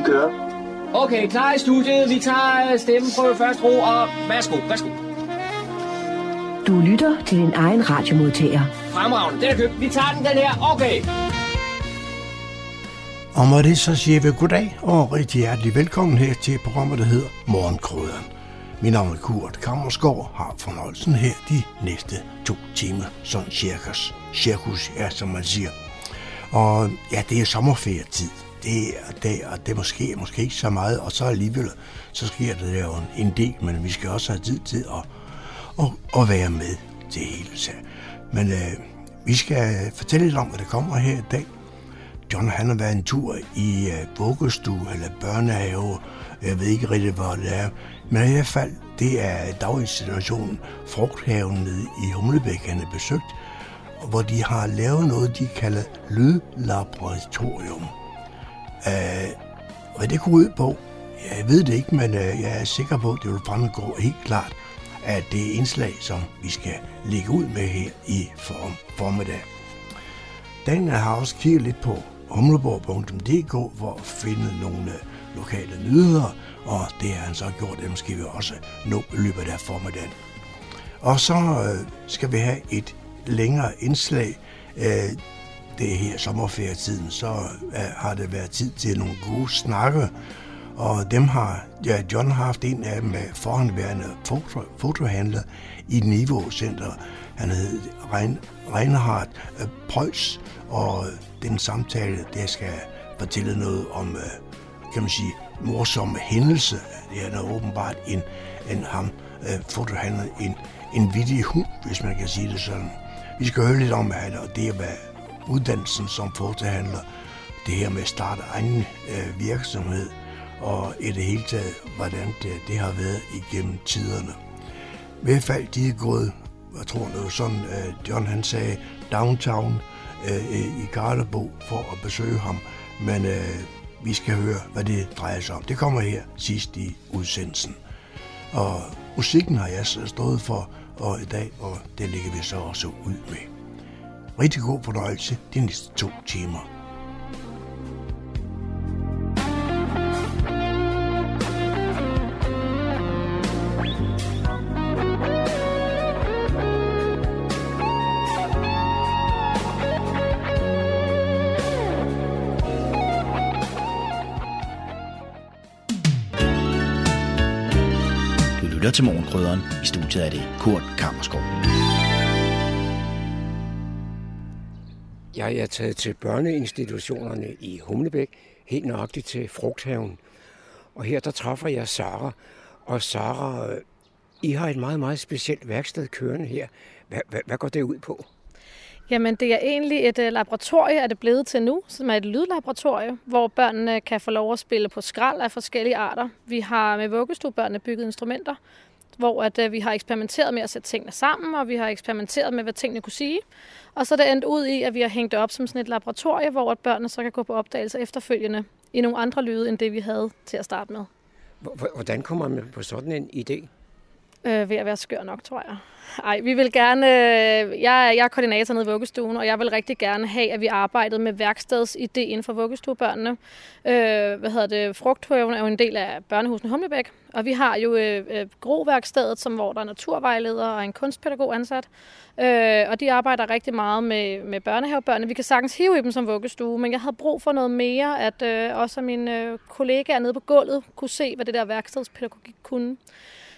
Vi kører. Okay, klar i studiet. Vi tager stemmen på først ro, og værsgo, værsgo. Du lytter til din egen radiomodtager. Fremragende, den er købt. Vi tager den, den her. Okay. Og med det så siger vi goddag og rigtig hjertelig velkommen her til programmet, der hedder Morgenkrydderen. Mit navn er Kurt Kammersgaard, har fornøjelsen her de næste to timer, sådan cirkus, cirkus er, som man siger. Og ja, det er sommerferietid. Det og det, og det måske, måske ikke så meget, og så alligevel, så sker det der jo en del, men vi skal også have tid til at, at, at være med til hele så. Men øh, vi skal fortælle lidt om, hvad der kommer her i dag. John han har været en tur i øh, vuggestue eller børnehave. Jeg ved ikke rigtig, hvad det er. Men i hvert fald, det er daginstitutionen Frugthaven nede i Humlebæk, han har besøgt, hvor de har lavet noget, de kalder lydlaboratorium. Øh, hvad det går ud på, jeg ved det ikke, men øh, jeg er sikker på, at det vil fremgå helt klart, at det indslag, som vi skal lægge ud med her i form, formiddag. Daniel har også kigget lidt på humleborg.dk for at finde nogle øh, lokale nyheder, og det har han så gjort, det skal vi også nå i løbet af formiddagen. Og så øh, skal vi have et længere indslag. Øh, det er her sommerferietiden, så øh, har det været tid til nogle gode snakke, og dem har, ja, John har haft en af dem med forhåndværende foto, fotohandler i Niveau Center. Han hed Rein, Reinhard øh, Preuss, og den samtale, der skal fortælle noget om, øh, kan man sige, morsomme hændelse. Det er åbenbart en, en ham, øh, fotohandler, en, en vittig hund, hvis man kan sige det sådan. Vi skal høre lidt om, at det er hvad uddannelsen som fotohandler, det her med at starte egen øh, virksomhed, og i det hele taget, hvordan det, det har været igennem tiderne. I hvert fald, de er gået, jeg tror noget sådan, øh, John han sagde, downtown øh, øh, i Garderbo for at besøge ham, men øh, vi skal høre, hvad det drejer sig om. Det kommer her sidst i udsendelsen. Og musikken har jeg stået for og i dag, og det ligger vi så også ud med. Rigtig god fornøjelse de næste to timer. lytter til Morgenkrydderen. I studiet er det Kurt Kammerskov. Jeg er taget til børneinstitutionerne i Humlebæk, helt nøjagtigt til Frugthaven. Og her der træffer jeg Sara. Og Sara, øh, I har et meget, meget specielt værksted kørende her. Hvad, hvad, hvad går det ud på? Jamen, det er egentlig et øh, uh, laboratorie, er det blevet til nu, som er et lydlaboratorie, hvor børnene kan få lov at spille på skrald af forskellige arter. Vi har med vuggestuebørnene bygget instrumenter, hvor at, øh, vi har eksperimenteret med at sætte tingene sammen, og vi har eksperimenteret med, hvad tingene kunne sige. Og så er det endt ud i, at vi har hængt det op som sådan et laboratorie, hvor at børnene så kan gå på opdagelse efterfølgende i nogle andre lyde, end det vi havde til at starte med. Hvordan kommer man på sådan en idé? Øh, ved at være skør nok, tror jeg. Ej, vi vil gerne... Øh, jeg, jeg er koordinator nede i vuggestuen, og jeg vil rigtig gerne have, at vi arbejdede med værkstedsidéen for vuggestuebørnene. Øh, hvad hedder det? Frugthøven er jo en del af børnehusene Humlebæk, og vi har jo øh, øh Groværkstedet, som, hvor der er naturvejleder og en kunstpædagog ansat. Øh, og de arbejder rigtig meget med, med børnehavebørnene. Vi kan sagtens hive i dem som vuggestue, men jeg havde brug for noget mere, at øh, også mine øh, kollegaer nede på gulvet kunne se, hvad det der værkstedspædagogik kunne.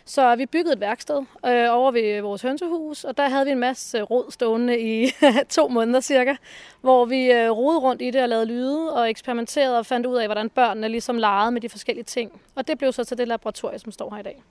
Så vi byggede et værksted øh, over ved vores hønsehus, og der havde vi en masse rod stående i to måneder cirka, hvor vi øh, rodede rundt i det og lavede lyde og eksperimenterede og fandt ud af, hvordan børnene ligesom legede med de forskellige ting. Og det blev så til det laboratorium, som står her i dag.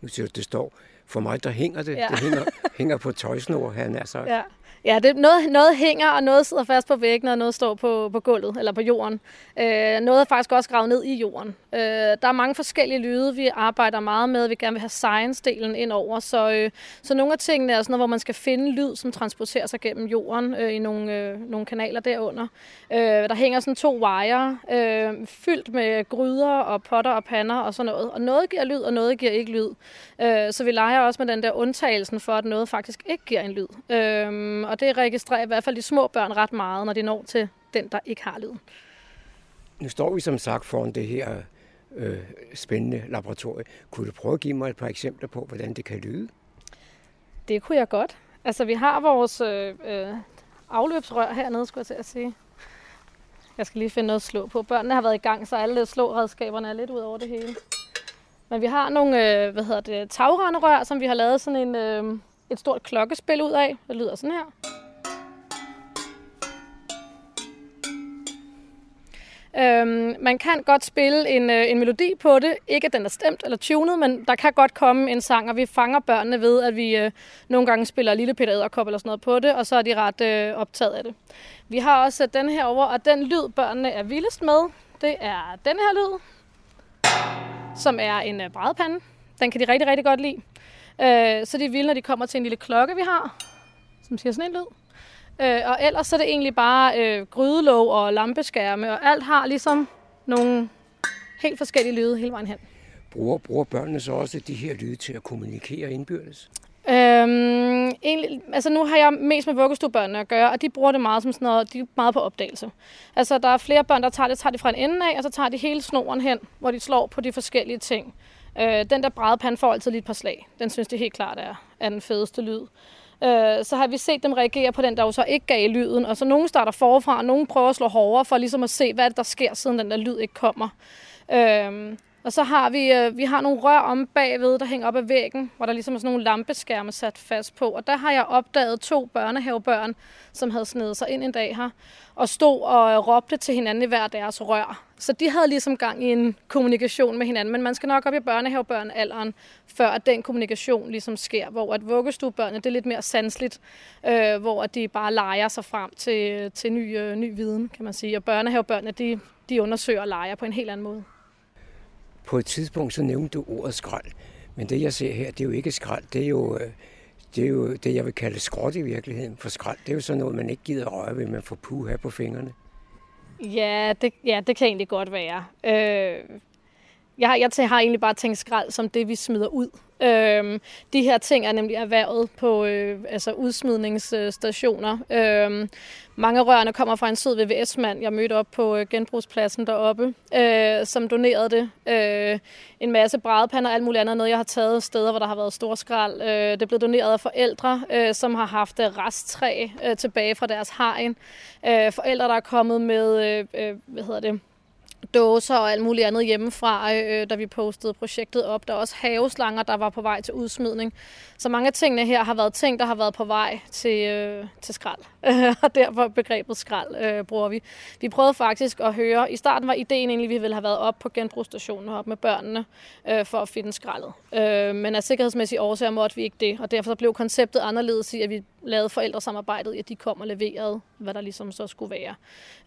Nu siger du, det står. For mig, der hænger det. Ja. Det hænger, hænger på tøjsnor, han er sagt. Ja. Ja, det, noget, noget hænger, og noget sidder fast på væggen, og noget står på, på gulvet, eller på jorden. Øh, noget er faktisk også gravet ned i jorden. Øh, der er mange forskellige lyde, vi arbejder meget med. Vi gerne vil have science-delen ind over. Så, øh, så nogle af tingene er sådan noget, hvor man skal finde lyd, som transporterer sig gennem jorden øh, i nogle, øh, nogle kanaler derunder. Øh, der hænger sådan to wire, øh, fyldt med gryder og potter og pander og sådan noget. Og noget giver lyd, og noget giver ikke lyd. Øh, så vi leger også med den der undtagelsen for, at noget faktisk ikke giver en lyd. Øh, og det registrerer i hvert fald de små børn ret meget, når de når til den, der ikke har lyden. Nu står vi som sagt foran det her øh, spændende laboratorie. Kunne du prøve at give mig et par eksempler på, hvordan det kan lyde? Det kunne jeg godt. Altså, vi har vores øh, øh, afløbsrør hernede, skulle jeg til at sige. Jeg skal lige finde noget at slå på. Børnene har været i gang, så alle slåredskaberne er lidt ud over det hele. Men vi har nogle øh, hvad hedder det, tagrenderør, som vi har lavet sådan en, øh, et stort klokkespil ud af. Det lyder sådan her. Øhm, man kan godt spille en, øh, en melodi på det. Ikke at den er stemt eller tunet, men der kan godt komme en sang, og vi fanger børnene ved, at vi øh, nogle gange spiller Lille Peter Edderkop eller sådan noget på det, og så er de ret øh, optaget af det. Vi har også den her over, og den lyd, børnene er vildest med, det er den her lyd, som er en øh, brædepande. Den kan de rigtig, rigtig godt lide. Øh, så de vil, når de kommer til en lille klokke, vi har, som siger sådan en lyd. Øh, og ellers så er det egentlig bare øh, grydelåg og lampeskærme, og alt har ligesom nogle helt forskellige lyde hele vejen hen. Bruger, bruger børnene så også de her lyde til at kommunikere indbyrdes? Øhm, egentlig, altså nu har jeg mest med vuggestuebørnene at gøre, og de bruger det meget som sådan noget, de er meget på opdagelse. Altså der er flere børn, der tager det, tager det fra en ende af, og så tager de hele snoren hen, hvor de slår på de forskellige ting. Øh, den der brædepande får altid lige et par slag. Den synes de helt klart er, er den fedeste lyd. Øh, så har vi set dem reagere på den, der jo så ikke gav lyden. Og så nogen starter forfra, og nogen prøver at slå hårdere for ligesom at se, hvad der sker, siden den der lyd ikke kommer. Øh, og så har vi, øh, vi har nogle rør om bagved, der hænger op ad væggen, hvor der ligesom er sådan nogle lampeskærme sat fast på. Og der har jeg opdaget to børnehavebørn, som havde snedet sig ind en dag her, og stod og øh, råbte til hinanden i hver deres rør. Så de havde ligesom gang i en kommunikation med hinanden, men man skal nok op i børnehavebørnealderen, før at den kommunikation ligesom sker, hvor at vuggestuebørnene, det er lidt mere sansligt, øh, hvor at de bare leger sig frem til, til ny, øh, ny viden, kan man sige. Og børnehavebørnene, de, de undersøger og leger på en helt anden måde. På et tidspunkt så nævnte du ordet skrald, men det jeg ser her, det er jo ikke skrald, det er jo, øh, det er jo det, jeg vil kalde skråt i virkeligheden. For skrald, det er jo sådan noget, man ikke gider røre ved, man får puh her på fingrene. Ja, det, ja, det kan egentlig godt være. Øh, jeg, jeg har egentlig bare tænkt skrald som det, vi smider ud. Øhm, de her ting er nemlig erhvervet på øh, altså udsmidningsstationer. Øhm, mange af rørene kommer fra en sød VVS-mand, jeg mødte op på øh, genbrugspladsen deroppe, øh, som donerede det. Øh, en masse brædepander og alt muligt andet, noget jeg har taget steder, hvor der har været stor skrald. Øh, det er blevet doneret af forældre, øh, som har haft øh, resttræ øh, tilbage fra deres hegn. Øh, forældre, der er kommet med, øh, øh, hvad hedder det, dåser og alt muligt andet hjemmefra, øh, øh, da vi postede projektet op. Der er også haveslanger, der var på vej til udsmidning. Så mange af tingene her har været ting, der har været på vej til, øh, til skrald. og derfor begrebet skrald øh, bruger vi. Vi prøvede faktisk at høre, i starten var ideen egentlig, at vi ville have været op på genbrugsstationen op med børnene øh, for at finde skraldet. Øh, men af sikkerhedsmæssige årsager måtte vi ikke det, og derfor blev konceptet anderledes i, at vi lavede forældresamarbejdet, at de kom og leverede, hvad der ligesom så skulle være.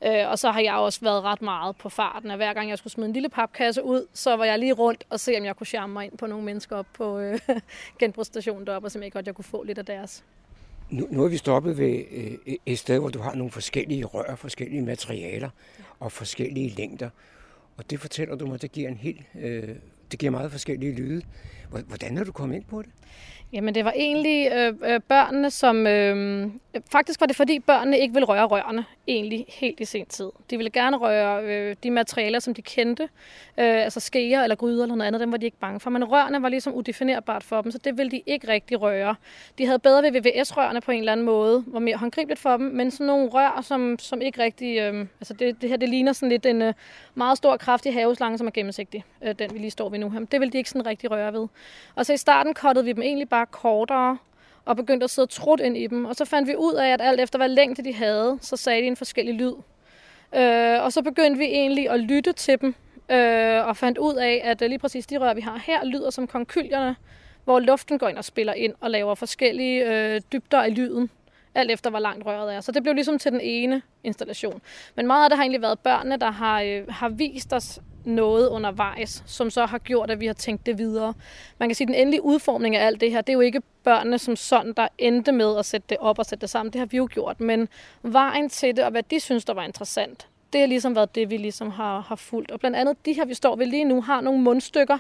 Øh, og så har jeg også været ret meget på farten, at hver gang jeg skulle smide en lille papkasse ud, så var jeg lige rundt og se, om jeg kunne charme mig ind på nogle mennesker op på øh, genbrugsstationen deroppe, og simpelthen godt jeg kunne få lidt af deres. Nu, nu er vi stoppet ved øh, et sted, hvor du har nogle forskellige rør, forskellige materialer og forskellige længder. Og det fortæller du mig, det giver en helt, øh, det giver meget forskellige lyde. Hvordan er du kommet ind på det? Jamen det var egentlig øh, øh, børnene, som... Øh, faktisk var det fordi børnene ikke ville røre rørene, egentlig helt i sen tid. De ville gerne røre øh, de materialer, som de kendte, øh, altså skeer eller gryder eller noget andet, dem var de ikke bange for. Men rørene var ligesom udefinerbart for dem, så det ville de ikke rigtig røre. De havde bedre ved VVS-rørene på en eller anden måde, var mere håndgribeligt for dem, men sådan nogle rør, som, som ikke rigtig... Øh, altså det, det her, det ligner sådan lidt en øh, meget stor, kraftig haveslange, som er gennemsigtig, øh, den vi lige står ved nu. her. Det ville de ikke sådan rigtig røre ved. Og så i starten kottede vi dem egentlig bare kortere, og begyndte at sidde trut ind i dem. Og så fandt vi ud af, at alt efter hvad længde de havde, så sagde de en forskellig lyd. Øh, og så begyndte vi egentlig at lytte til dem, øh, og fandt ud af, at øh, lige præcis de rør, vi har her, lyder som konkylierne, hvor luften går ind og spiller ind og laver forskellige øh, dybder i lyden alt efter hvor langt røret er. Så det blev ligesom til den ene installation. Men meget af det har egentlig været børnene, der har, øh, har vist os noget undervejs, som så har gjort, at vi har tænkt det videre. Man kan sige, at den endelige udformning af alt det her, det er jo ikke børnene som sådan, der endte med at sætte det op og sætte det sammen. Det har vi jo gjort. Men vejen til det, og hvad de synes, der var interessant, det har ligesom været det, vi ligesom har, har fulgt. Og blandt andet de her, vi står ved lige nu, har nogle mundstykker,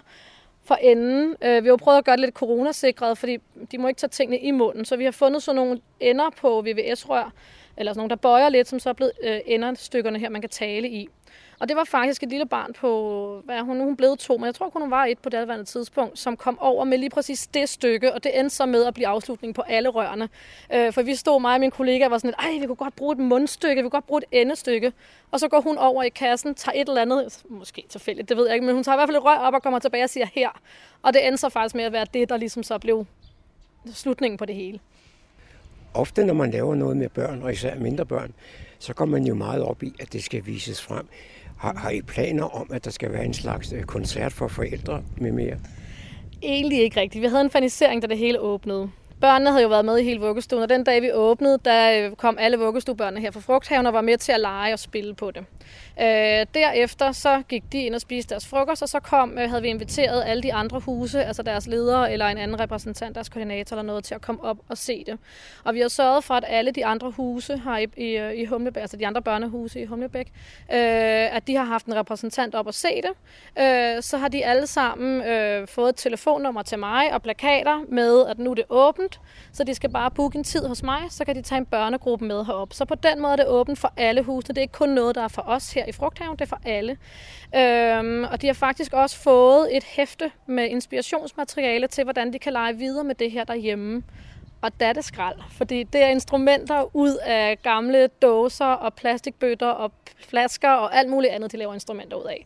for enden. Øh, vi har prøvet at gøre det lidt coronasikret, fordi de må ikke tage tingene i munden. Så vi har fundet sådan nogle ender på VVS-rør, eller sådan nogle, der bøjer lidt, som så er blevet øh, enderstykkerne her, man kan tale i. Og det var faktisk et lille barn på, hvad er hun nu? Hun blev to, men jeg tror kun hun var et på det andet tidspunkt, som kom over med lige præcis det stykke, og det endte så med at blive afslutning på alle rørene. Øh, for vi stod, mig og min kollega var sådan lidt, ej, vi kunne godt bruge et mundstykke, vi kunne godt bruge et endestykke. Og så går hun over i kassen, tager et eller andet, måske tilfældigt, det ved jeg ikke, men hun tager i hvert fald et rør op og kommer tilbage og siger her. Og det endte så faktisk med at være det, der ligesom så blev slutningen på det hele. Ofte når man laver noget med børn, og især mindre børn, så går man jo meget op i, at det skal vises frem. Har, har I planer om, at der skal være en slags øh, koncert for forældre med mere? Egentlig ikke rigtigt. Vi havde en fanisering, da det hele åbnede. Børnene havde jo været med i hele vuggestuen, og den dag vi åbnede, der øh, kom alle vuggestuebørnene her fra Frugthaven og var med til at lege og spille på det. Øh, derefter så gik de ind og spiste deres frokost, og så kom, øh, havde vi inviteret alle de andre huse, altså deres ledere eller en anden repræsentant, deres koordinator eller noget, til at komme op og se det. Og vi har sørget for, at alle de andre huse her i, i, øh, i Humlebæk, altså de andre børnehuse i Humlebæk, øh, at de har haft en repræsentant op og se det. Øh, så har de alle sammen øh, fået et telefonnummer til mig og plakater med, at nu er det åbent, så de skal bare booke en tid hos mig, så kan de tage en børnegruppe med herop. Så på den måde er det åbent for alle husene. Det er ikke kun noget, der er for os her i Frugthaven, det er for alle. Øhm, og de har faktisk også fået et hæfte med inspirationsmateriale til, hvordan de kan lege videre med det her derhjemme. Og datteskrald, skrald, fordi det er instrumenter ud af gamle dåser og plastikbøtter og flasker og alt muligt andet, de laver instrumenter ud af.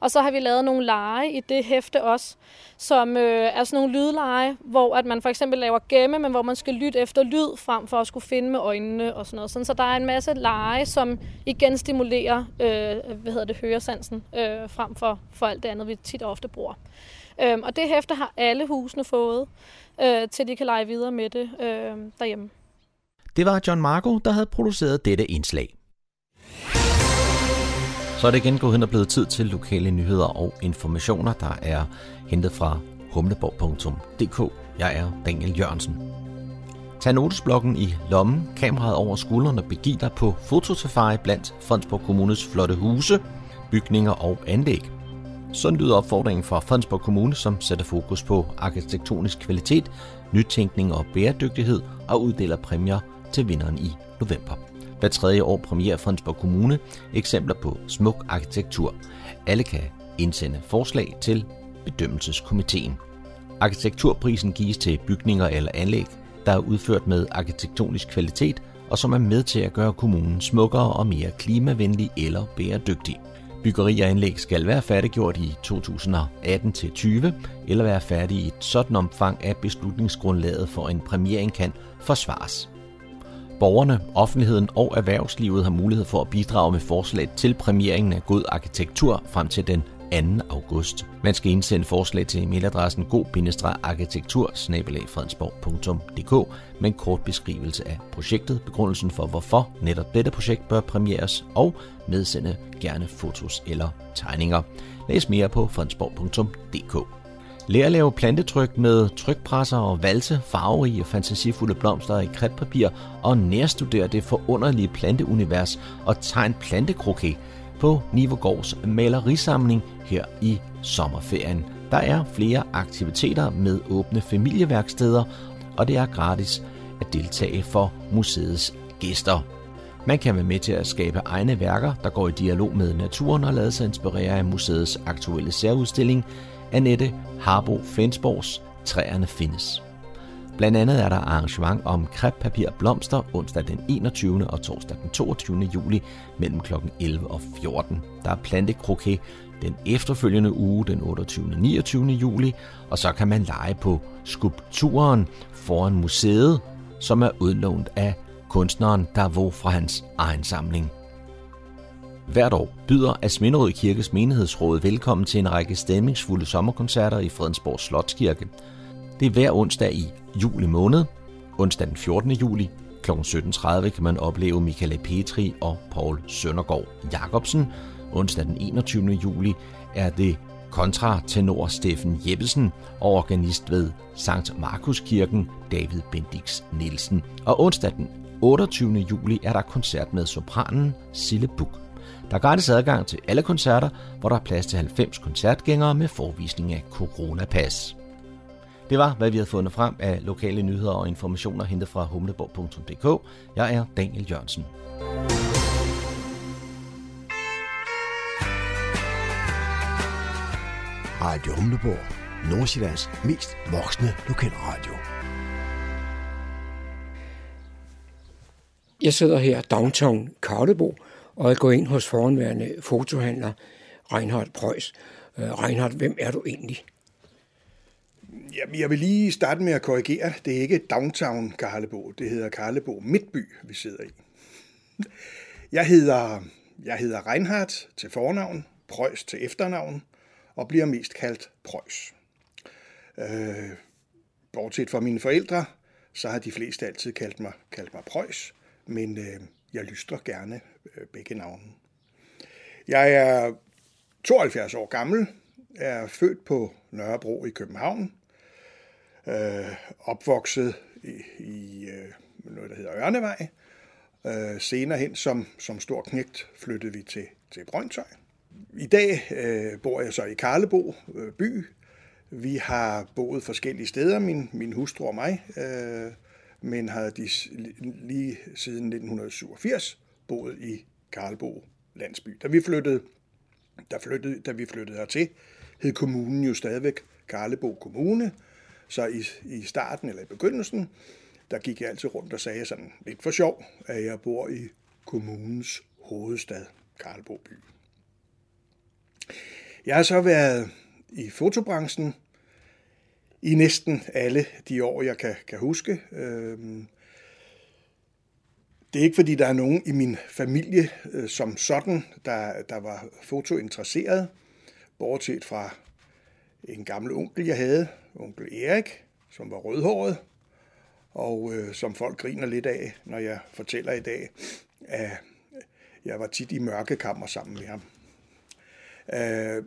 Og så har vi lavet nogle lege i det hæfte også, som øh, er sådan nogle lydlege, hvor at man for eksempel laver gemme, men hvor man skal lytte efter lyd, frem for at skulle finde med øjnene og sådan noget. Sådan, så der er en masse lege, som igen stimulerer øh, hvad hedder det, høresansen, øh, frem for, for alt det andet, vi tit og ofte bruger. Øh, og det hæfte har alle husene fået, øh, til de kan lege videre med det øh, derhjemme. Det var John Marco, der havde produceret dette indslag. Så er det igen gået hen og blevet tid til lokale nyheder og informationer, der er hentet fra humleborg.dk. Jeg er Daniel Jørgensen. Tag notesblokken i lommen, kameraet over skulderen og begiv dig på fotosafari blandt Fredensborg Kommunes flotte huse, bygninger og anlæg. Sådan lyder opfordringen fra Fredensborg Kommune, som sætter fokus på arkitektonisk kvalitet, nytænkning og bæredygtighed og uddeler præmier til vinderen i november. Hver tredje år premierer Fredensborg Kommune eksempler på smuk arkitektur. Alle kan indsende forslag til bedømmelseskomiteen. Arkitekturprisen gives til bygninger eller anlæg, der er udført med arkitektonisk kvalitet og som er med til at gøre kommunen smukkere og mere klimavenlig eller bæredygtig. Byggeri og anlæg skal være færdiggjort i 2018-20 eller være færdig i et sådan omfang, at beslutningsgrundlaget for en premiering kan forsvares. Borgerne, offentligheden og erhvervslivet har mulighed for at bidrage med forslag til premieringen af god arkitektur frem til den 2. august. Man skal indsende forslag til mailadressen god-arkitektur med en kort beskrivelse af projektet, begrundelsen for hvorfor netop dette projekt bør premieres og medsende gerne fotos eller tegninger. Læs mere på fredensborg.dk. Lær at lave plantetryk med trykpresser og valse, farverige og fantasifulde blomster i kredtpapir og nærstudere det forunderlige planteunivers og tegn plantekroket på Nivogårds malerisamling her i sommerferien. Der er flere aktiviteter med åbne familieværksteder, og det er gratis at deltage for museets gæster. Man kan være med til at skabe egne værker, der går i dialog med naturen og lade sig inspirere af museets aktuelle særudstilling, Annette Harbo Flensborgs Træerne findes. Blandt andet er der arrangement om kreppapir blomster onsdag den 21. og torsdag den 22. juli mellem kl. 11 og 14. Der er plantekroket den efterfølgende uge den 28. og 29. juli, og så kan man lege på skulpturen foran museet, som er udlånt af kunstneren Davo fra hans egen samling. Hvert år byder Asminderød Kirkes menighedsråd velkommen til en række stemningsfulde sommerkoncerter i Fredensborg Slotskirke. Det er hver onsdag i juli måned. Onsdag den 14. juli kl. 17.30 kan man opleve Michael Petri og Paul Søndergaard Jacobsen. Onsdag den 21. juli er det kontratenor Steffen Jeppesen og organist ved Sankt Markus Kirken David Bendix Nielsen. Og onsdag den 28. juli er der koncert med sopranen Sille Buk. Der er gratis adgang til alle koncerter, hvor der er plads til 90 koncertgængere med forvisning af coronapas. Det var, hvad vi havde fundet frem af lokale nyheder og informationer hentet fra humleborg.dk. Jeg er Daniel Jørgensen. Radio Humleborg. Nordsjællands mest voksne lokalradio. Jeg sidder her downtown Karlebo, og jeg går ind hos foranværende fotohandler Reinhard Preuss. Uh, Reinhard, hvem er du egentlig? Jamen, jeg vil lige starte med at korrigere. Det er ikke downtown Karlebo. Det hedder Karlebo Midtby, vi sidder i. Jeg hedder, jeg hedder Reinhard til fornavn, Preuss til efternavn, og bliver mest kaldt Preuss. Øh, bortset fra mine forældre, så har de fleste altid kaldt mig, kaldt mig Preuss, men øh, jeg lystrer gerne øh, begge navne. Jeg er 72 år gammel, er født på Nørrebro i København, øh, opvokset i, i øh, noget, der hedder Ørnevej. Øh, senere hen som, som stor knægt flyttede vi til, til Brøndshøj. I dag øh, bor jeg så i Karlebo øh, by. Vi har boet forskellige steder, min, min hustru og mig, øh, men har de, lige siden 1987 boet i Karlebo landsby. Da vi flyttede, der flyttede, da vi flyttede hertil, hed kommunen jo stadigvæk Karlebo Kommune, så i, i starten eller i begyndelsen, der gik jeg altid rundt og sagde sådan lidt for sjov, at jeg bor i kommunens hovedstad, Karlbo by. Jeg har så været i fotobranchen i næsten alle de år, jeg kan, kan huske. Øhm, det er ikke, fordi der er nogen i min familie øh, som sådan, der, der var fotointeresseret, bortset fra en gammel onkel, jeg havde, onkel Erik, som var rødhåret, og øh, som folk griner lidt af, når jeg fortæller i dag, at jeg var tit i mørkekammer sammen med ham. Øh,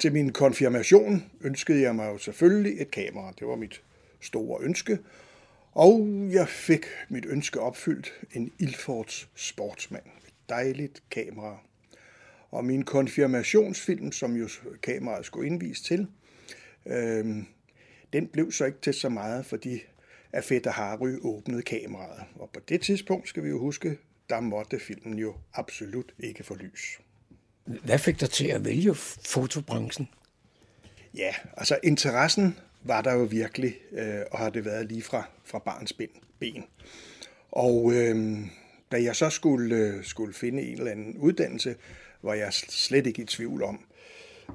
til min konfirmation ønskede jeg mig jo selvfølgelig et kamera. Det var mit store ønske. Og jeg fik mit ønske opfyldt. En Ilfords sportsmand. Et dejligt kamera. Og min konfirmationsfilm, som jo kameraet skulle indvise til, øh, den blev så ikke til så meget, fordi at Fætter Harry åbnede kameraet. Og på det tidspunkt, skal vi jo huske, der måtte filmen jo absolut ikke få lys. Hvad fik dig til at vælge fotobranchen? Ja, altså interessen var der jo virkelig, øh, og har det været lige fra, fra barns ben. Og øh, da jeg så skulle, øh, skulle finde en eller anden uddannelse, var jeg slet ikke i tvivl om,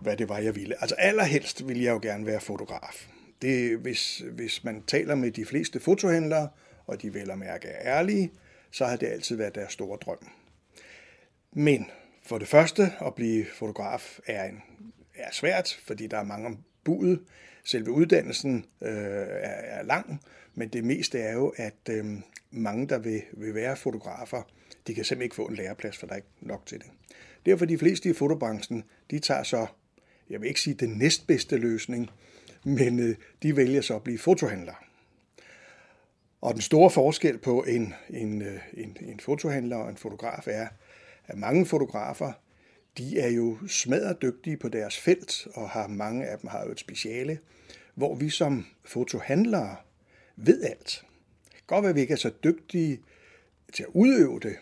hvad det var, jeg ville. Altså allerhelst ville jeg jo gerne være fotograf. Det, hvis, hvis man taler med de fleste fotohandlere, og de vel og mærke er ærlige, så har det altid været deres store drøm. Men for det første, at blive fotograf er, en, er svært, fordi der er mange om budet. Selve uddannelsen øh, er, er lang, men det meste er jo, at øh, mange, der vil, vil være fotografer, de kan simpelthen ikke få en læreplads, for der er ikke nok til det. Derfor de fleste i fotobranchen, de tager så, jeg vil ikke sige den næstbedste løsning, men øh, de vælger så at blive fotohandler. Og den store forskel på en, en, øh, en, en fotohandler og en fotograf er, at mange fotografer, de er jo smadredygtige på deres felt, og har mange af dem har jo et speciale, hvor vi som fotohandlere ved alt. Det kan godt være, at vi ikke er så dygtige til at udøve det.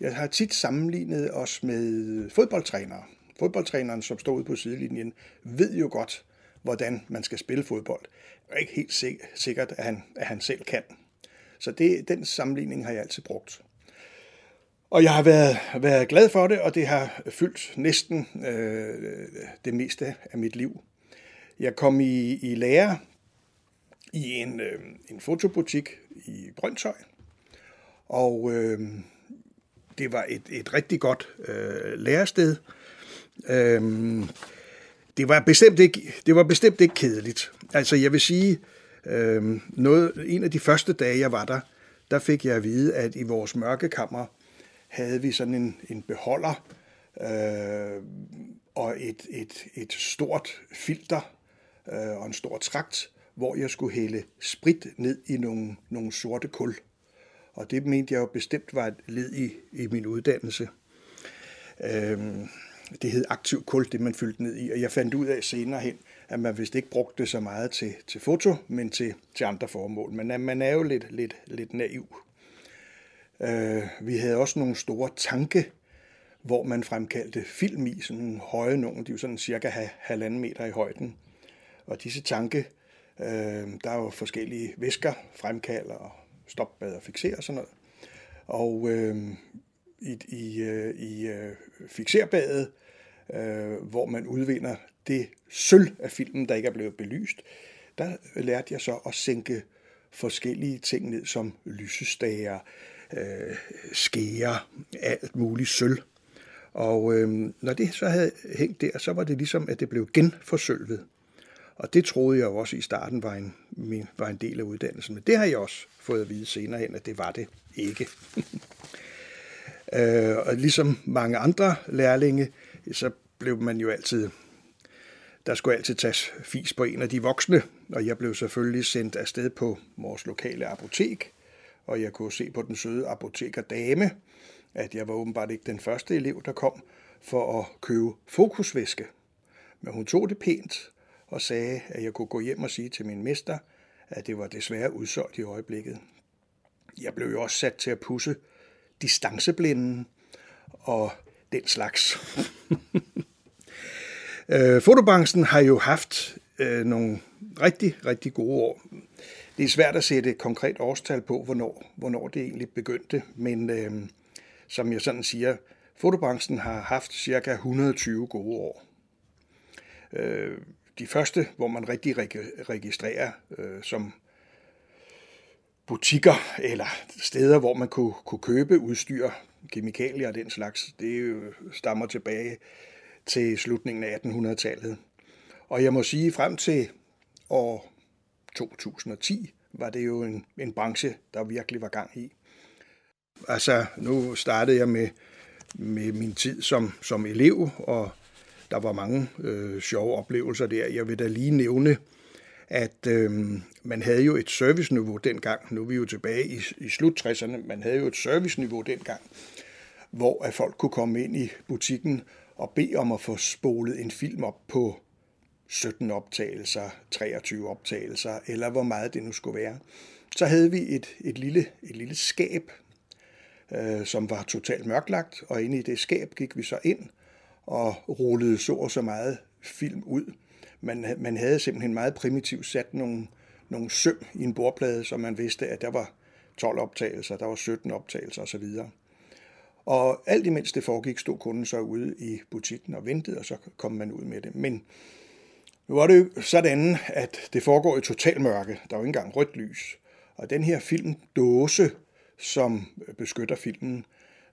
Jeg har tit sammenlignet os med fodboldtrænere. Fodboldtræneren, som står ude på sidelinjen, ved jo godt, hvordan man skal spille fodbold. Det er ikke helt sikkert, at han, at han selv kan. Så det, den sammenligning har jeg altid brugt. Og jeg har været, været glad for det, og det har fyldt næsten øh, det meste af mit liv. Jeg kom i, i lære i en, øh, en fotobutik i Brøndshøj, og øh, det var et, et rigtig godt øh, lærested. Øh, det var bestemt ikke, det var bestemt ikke kedeligt. Altså jeg vil sige, øh, noget, en af de første dage, jeg var der, der fik jeg at vide, at i vores mørkekammer havde vi sådan en, en beholder øh, og et, et, et stort filter øh, og en stor trakt, hvor jeg skulle hælde sprit ned i nogle, nogle sorte kul. Og det mente jeg jo bestemt var et led i, i min uddannelse. Øh, det hed aktiv kul, det man fyldte ned i, og jeg fandt ud af senere hen, at man vist ikke brugte det så meget til, til foto, men til, til andre formål. Men øh, man er jo lidt, lidt, lidt naiv. Øh, vi havde også nogle store tanke, hvor man fremkaldte film i, sådan nogle høje nogle, de er jo sådan cirka halvanden meter i højden. Og disse tanke, øh, der er jo forskellige væsker, fremkalder og stopbad og fixerer og sådan noget. Og øh, i, i, øh, i øh, fixerbadet, øh, hvor man udvinder det sølv af filmen, der ikke er blevet belyst, der lærte jeg så at sænke forskellige ting ned som lysestager, øh, skære, alt muligt sølv. Og øh, når det så havde hængt der, så var det ligesom, at det blev genforsølvet. Og det troede jeg jo også i starten var en, var en del af uddannelsen. Men det har jeg også fået at vide senere hen, at det var det ikke. øh, og ligesom mange andre lærlinge, så blev man jo altid, der skulle altid tages fis på en af de voksne, og jeg blev selvfølgelig sendt afsted på vores lokale apotek, og jeg kunne se på den søde apotekerdame, at jeg var åbenbart ikke den første elev, der kom for at købe fokusvæske. Men hun tog det pænt og sagde, at jeg kunne gå hjem og sige til min mester, at det var desværre udsolgt i øjeblikket. Jeg blev jo også sat til at pusse distanceblinden og den slags. øh, fotobranchen har jo haft øh, nogle rigtig, rigtig gode år. Det er svært at sætte et konkret årstal på, hvornår, hvornår det egentlig begyndte, men øh, som jeg sådan siger, fotobranchen har haft cirka 120 gode år. Øh, de første, hvor man rigtig registrerer øh, som butikker eller steder, hvor man kunne, kunne købe udstyr, kemikalier og den slags, det stammer tilbage til slutningen af 1800-tallet. Og jeg må sige, frem til år 2010 var det jo en, en branche, der virkelig var gang i. Altså, nu startede jeg med, med min tid som, som elev, og der var mange øh, sjove oplevelser der. Jeg vil da lige nævne, at øh, man havde jo et serviceniveau dengang. Nu er vi jo tilbage i, i slut 60'erne. Man havde jo et serviceniveau dengang, hvor at folk kunne komme ind i butikken og bede om at få spolet en film op på 17 optagelser, 23 optagelser, eller hvor meget det nu skulle være. Så havde vi et, et, lille, et lille skab, øh, som var totalt mørklagt, og inde i det skab gik vi så ind og rullede så og så meget film ud. Man, man havde simpelthen meget primitivt sat nogle, nogle søm i en bordplade, så man vidste, at der var 12 optagelser, der var 17 optagelser osv. Og alt imens det foregik, stod kunden så ude i butikken og ventede, og så kom man ud med det. Men nu var det jo sådan, at det foregår i total mørke. Der var ikke engang rødt lys. Og den her filmdåse, som beskytter filmen,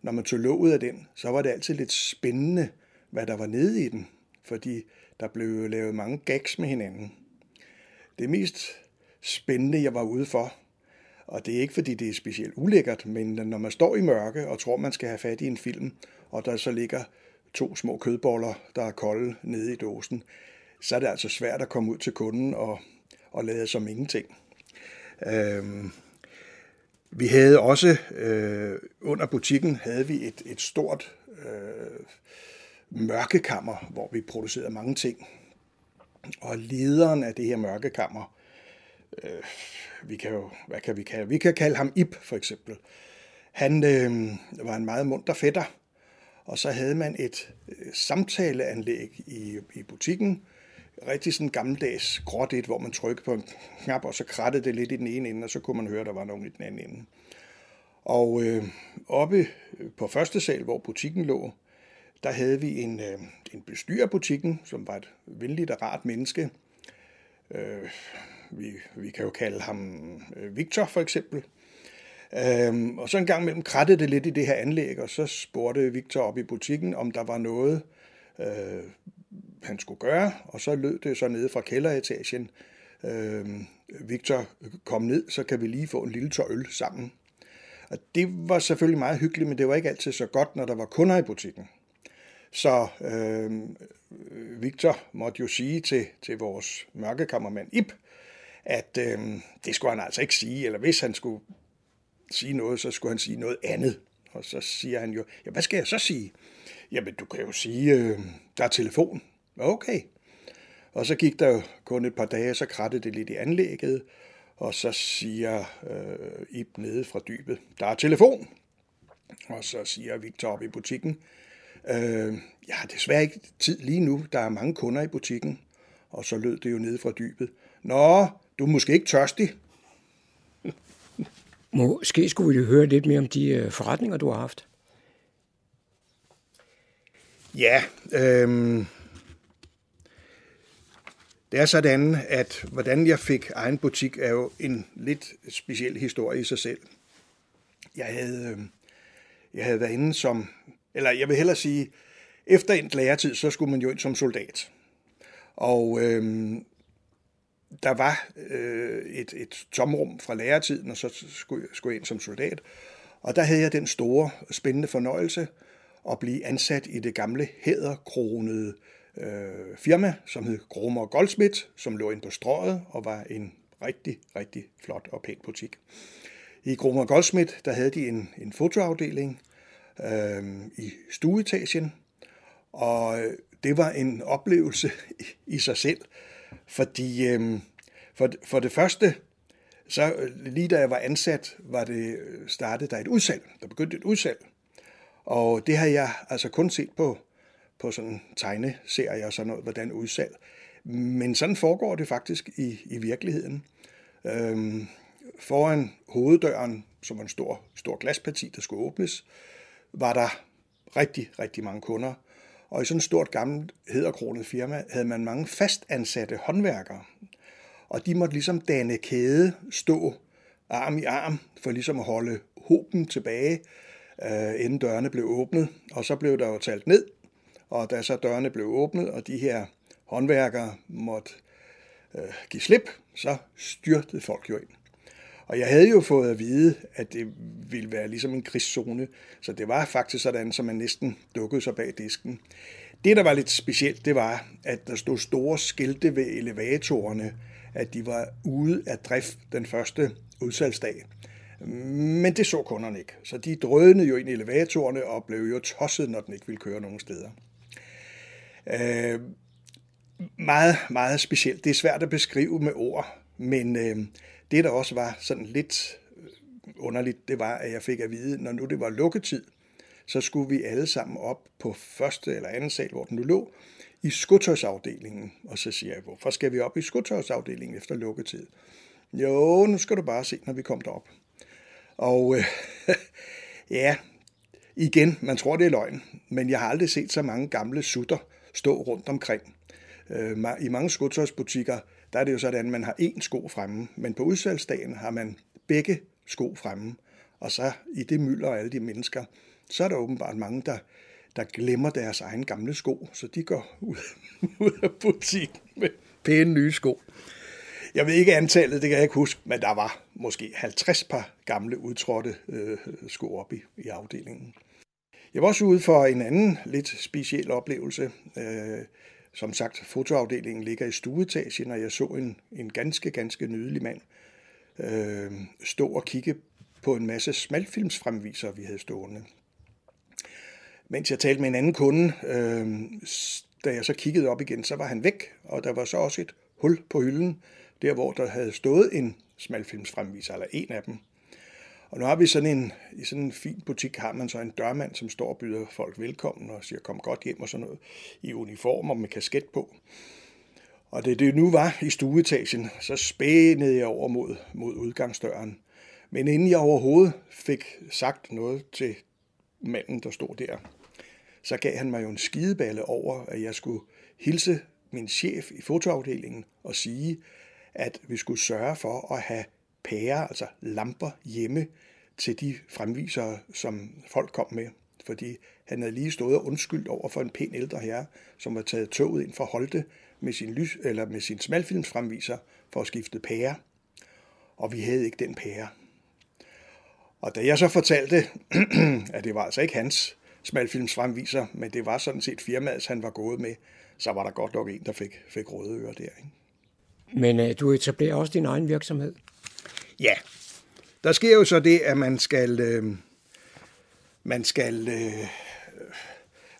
når man tog låget af den, så var det altid lidt spændende, hvad der var nede i den. Fordi der blev lavet mange gags med hinanden. Det mest spændende, jeg var ude for, og det er ikke fordi det er specielt ulækkert, men når man står i mørke og tror, man skal have fat i en film, og der så ligger to små kødboller, der er kolde nede i dåsen, så er det altså svært at komme ud til kunden og, og lade som ingenting. Øhm, vi havde også, øh, under butikken havde vi et, et stort øh, mørkekammer, hvor vi producerede mange ting. Og lederen af det her mørkekammer, øh, vi kan jo, hvad kan vi kalde? Vi kan kalde ham Ip for eksempel. Han øh, var en meget munter fætter, og så havde man et øh, samtaleanlæg i, i butikken, rigtig sådan gammeldags gråt et, hvor man trykkede på en knap, og så krattede det lidt i den ene ende, og så kunne man høre, at der var nogen i den anden ende. Og øh, oppe på første sal, hvor butikken lå, der havde vi en, øh, en bestyrer af butikken, som var et venligt og rart menneske. Øh, vi, vi kan jo kalde ham øh, Victor for eksempel. Øhm, og så en gang imellem krattede det lidt i det her anlæg, og så spurgte Victor op i butikken, om der var noget, øh, han skulle gøre, og så lød det så nede fra kælderetagen. Øh, Victor, kom ned, så kan vi lige få en lille tør øl sammen. Og det var selvfølgelig meget hyggeligt, men det var ikke altid så godt, når der var kunder i butikken. Så øh, Victor måtte jo sige til, til vores mørkekammermand Ip, at øh, det skulle han altså ikke sige, eller hvis han skulle sige noget, så skulle han sige noget andet. Og så siger han jo, ja, hvad skal jeg så sige? Jamen, du kan jo sige, øh, der er telefon. Okay. Og så gik der kun et par dage, så krattede det lidt i anlægget, og så siger øh, Ib nede fra dybet, der er telefon. Og så siger Victor op i butikken, øh, jeg har desværre ikke tid lige nu, der er mange kunder i butikken. Og så lød det jo nede fra dybet, Nå, du er måske ikke tørstig. Måske skulle vi høre lidt mere om de øh, forretninger, du har haft. Ja, øh, det er sådan, at hvordan jeg fik egen butik er jo en lidt speciel historie i sig selv. Jeg havde, øh, jeg havde været inde som, eller jeg vil hellere sige, efter en læretid, så skulle man jo ind som soldat. Og øh, der var øh, et, et tomrum fra læretiden, og så skulle, skulle jeg ind som soldat. Og der havde jeg den store, spændende fornøjelse at blive ansat i det gamle hæderkronede øh, firma, som hed Gromer Goldsmith, som lå ind på strøget og var en rigtig, rigtig flot og pæn butik. I Gromer Goldsmith, der havde de en, en fotoafdeling øh, i stueetagen, og det var en oplevelse i, i sig selv, fordi øh, for, for det første, så øh, lige da jeg var ansat, var det øh, startet der et udsalg. Der begyndte et udsalg. Og det har jeg altså kun set på, på sådan tegneserier og sådan noget, hvordan udsalg. Men sådan foregår det faktisk i, i virkeligheden. Øhm, foran hoveddøren, som var en stor, stor glasparti, der skulle åbnes, var der rigtig, rigtig mange kunder. Og i sådan et stort gammelt hederkronet firma havde man mange fastansatte håndværkere. Og de måtte ligesom danne kæde, stå arm i arm, for ligesom at holde hoben tilbage, øh, inden dørene blev åbnet. Og så blev der jo talt ned, og da så dørene blev åbnet, og de her håndværkere måtte øh, give slip, så styrtede folk jo ind. Og jeg havde jo fået at vide, at det ville være ligesom en krigszone, så det var faktisk sådan, så man næsten dukkede sig bag disken. Det, der var lidt specielt, det var, at der stod store skilte ved elevatorerne, at de var ude af drift den første udsalgsdag. Men det så kunderne ikke, så de drønede jo ind i elevatorerne og blev jo tosset, når den ikke ville køre nogen steder. Øh, meget, meget specielt. Det er svært at beskrive med ord, men øh, det, der også var sådan lidt øh, underligt, det var, at jeg fik at vide, når nu det var lukketid, så skulle vi alle sammen op på første eller anden sal, hvor den nu lå, i skotøjsafdelingen. Og så siger jeg, hvorfor skal vi op i skotøjsafdelingen efter lukketid? Jo, nu skal du bare se, når vi kommer derop. Og øh, ja, igen, man tror, det er løgn, men jeg har aldrig set så mange gamle sutter stå rundt omkring. Øh, I mange skotøjsbutikker, der er det jo sådan, at man har én sko fremme, men på udsalgsdagen har man begge sko fremme. Og så i det mylder og alle de mennesker, så er der åbenbart mange, der, der glemmer deres egen gamle sko, så de går ud, ud af butikken med pæne nye sko. Jeg ved ikke antallet, det kan jeg ikke huske, men der var måske 50 par gamle udtrådte øh, sko op i, i afdelingen. Jeg var også ude for en anden lidt speciel oplevelse. Øh, som sagt, fotoafdelingen ligger i stueetagen, og jeg så en, en ganske, ganske nydelig mand øh, stå og kigge på en masse smalfilmsfremviser, vi havde stående. Mens jeg talte med en anden kunde, øh, da jeg så kiggede op igen, så var han væk, og der var så også et hul på hylden, der hvor der havde stået en smalfilmsfremviser, eller en af dem. Og nu har vi sådan en, i sådan en fin butik, har man så en dørmand, som står og byder folk velkommen og siger, kom godt hjem og sådan noget, i uniform og med kasket på. Og det det nu var i stueetagen, så spændede jeg over mod, mod udgangsdøren. Men inden jeg overhovedet fik sagt noget til manden, der stod der, så gav han mig jo en skideballe over, at jeg skulle hilse min chef i fotoafdelingen og sige, at vi skulle sørge for at have pærer, altså lamper hjemme til de fremvisere, som folk kom med. Fordi han havde lige stået og undskyldt over for en pæn ældre herre, som var taget toget ind fra Holte med sin, lys, eller med sin smalfilmsfremviser for at skifte pære. Og vi havde ikke den pære. Og da jeg så fortalte, at det var altså ikke hans smalfilmsfremviser, men det var sådan set firmaets, han var gået med, så var der godt nok en, der fik, fik røde ører der. Ikke? Men uh, du etablerer også din egen virksomhed? Ja, der sker jo så det, at man skal, øh, man skal, øh,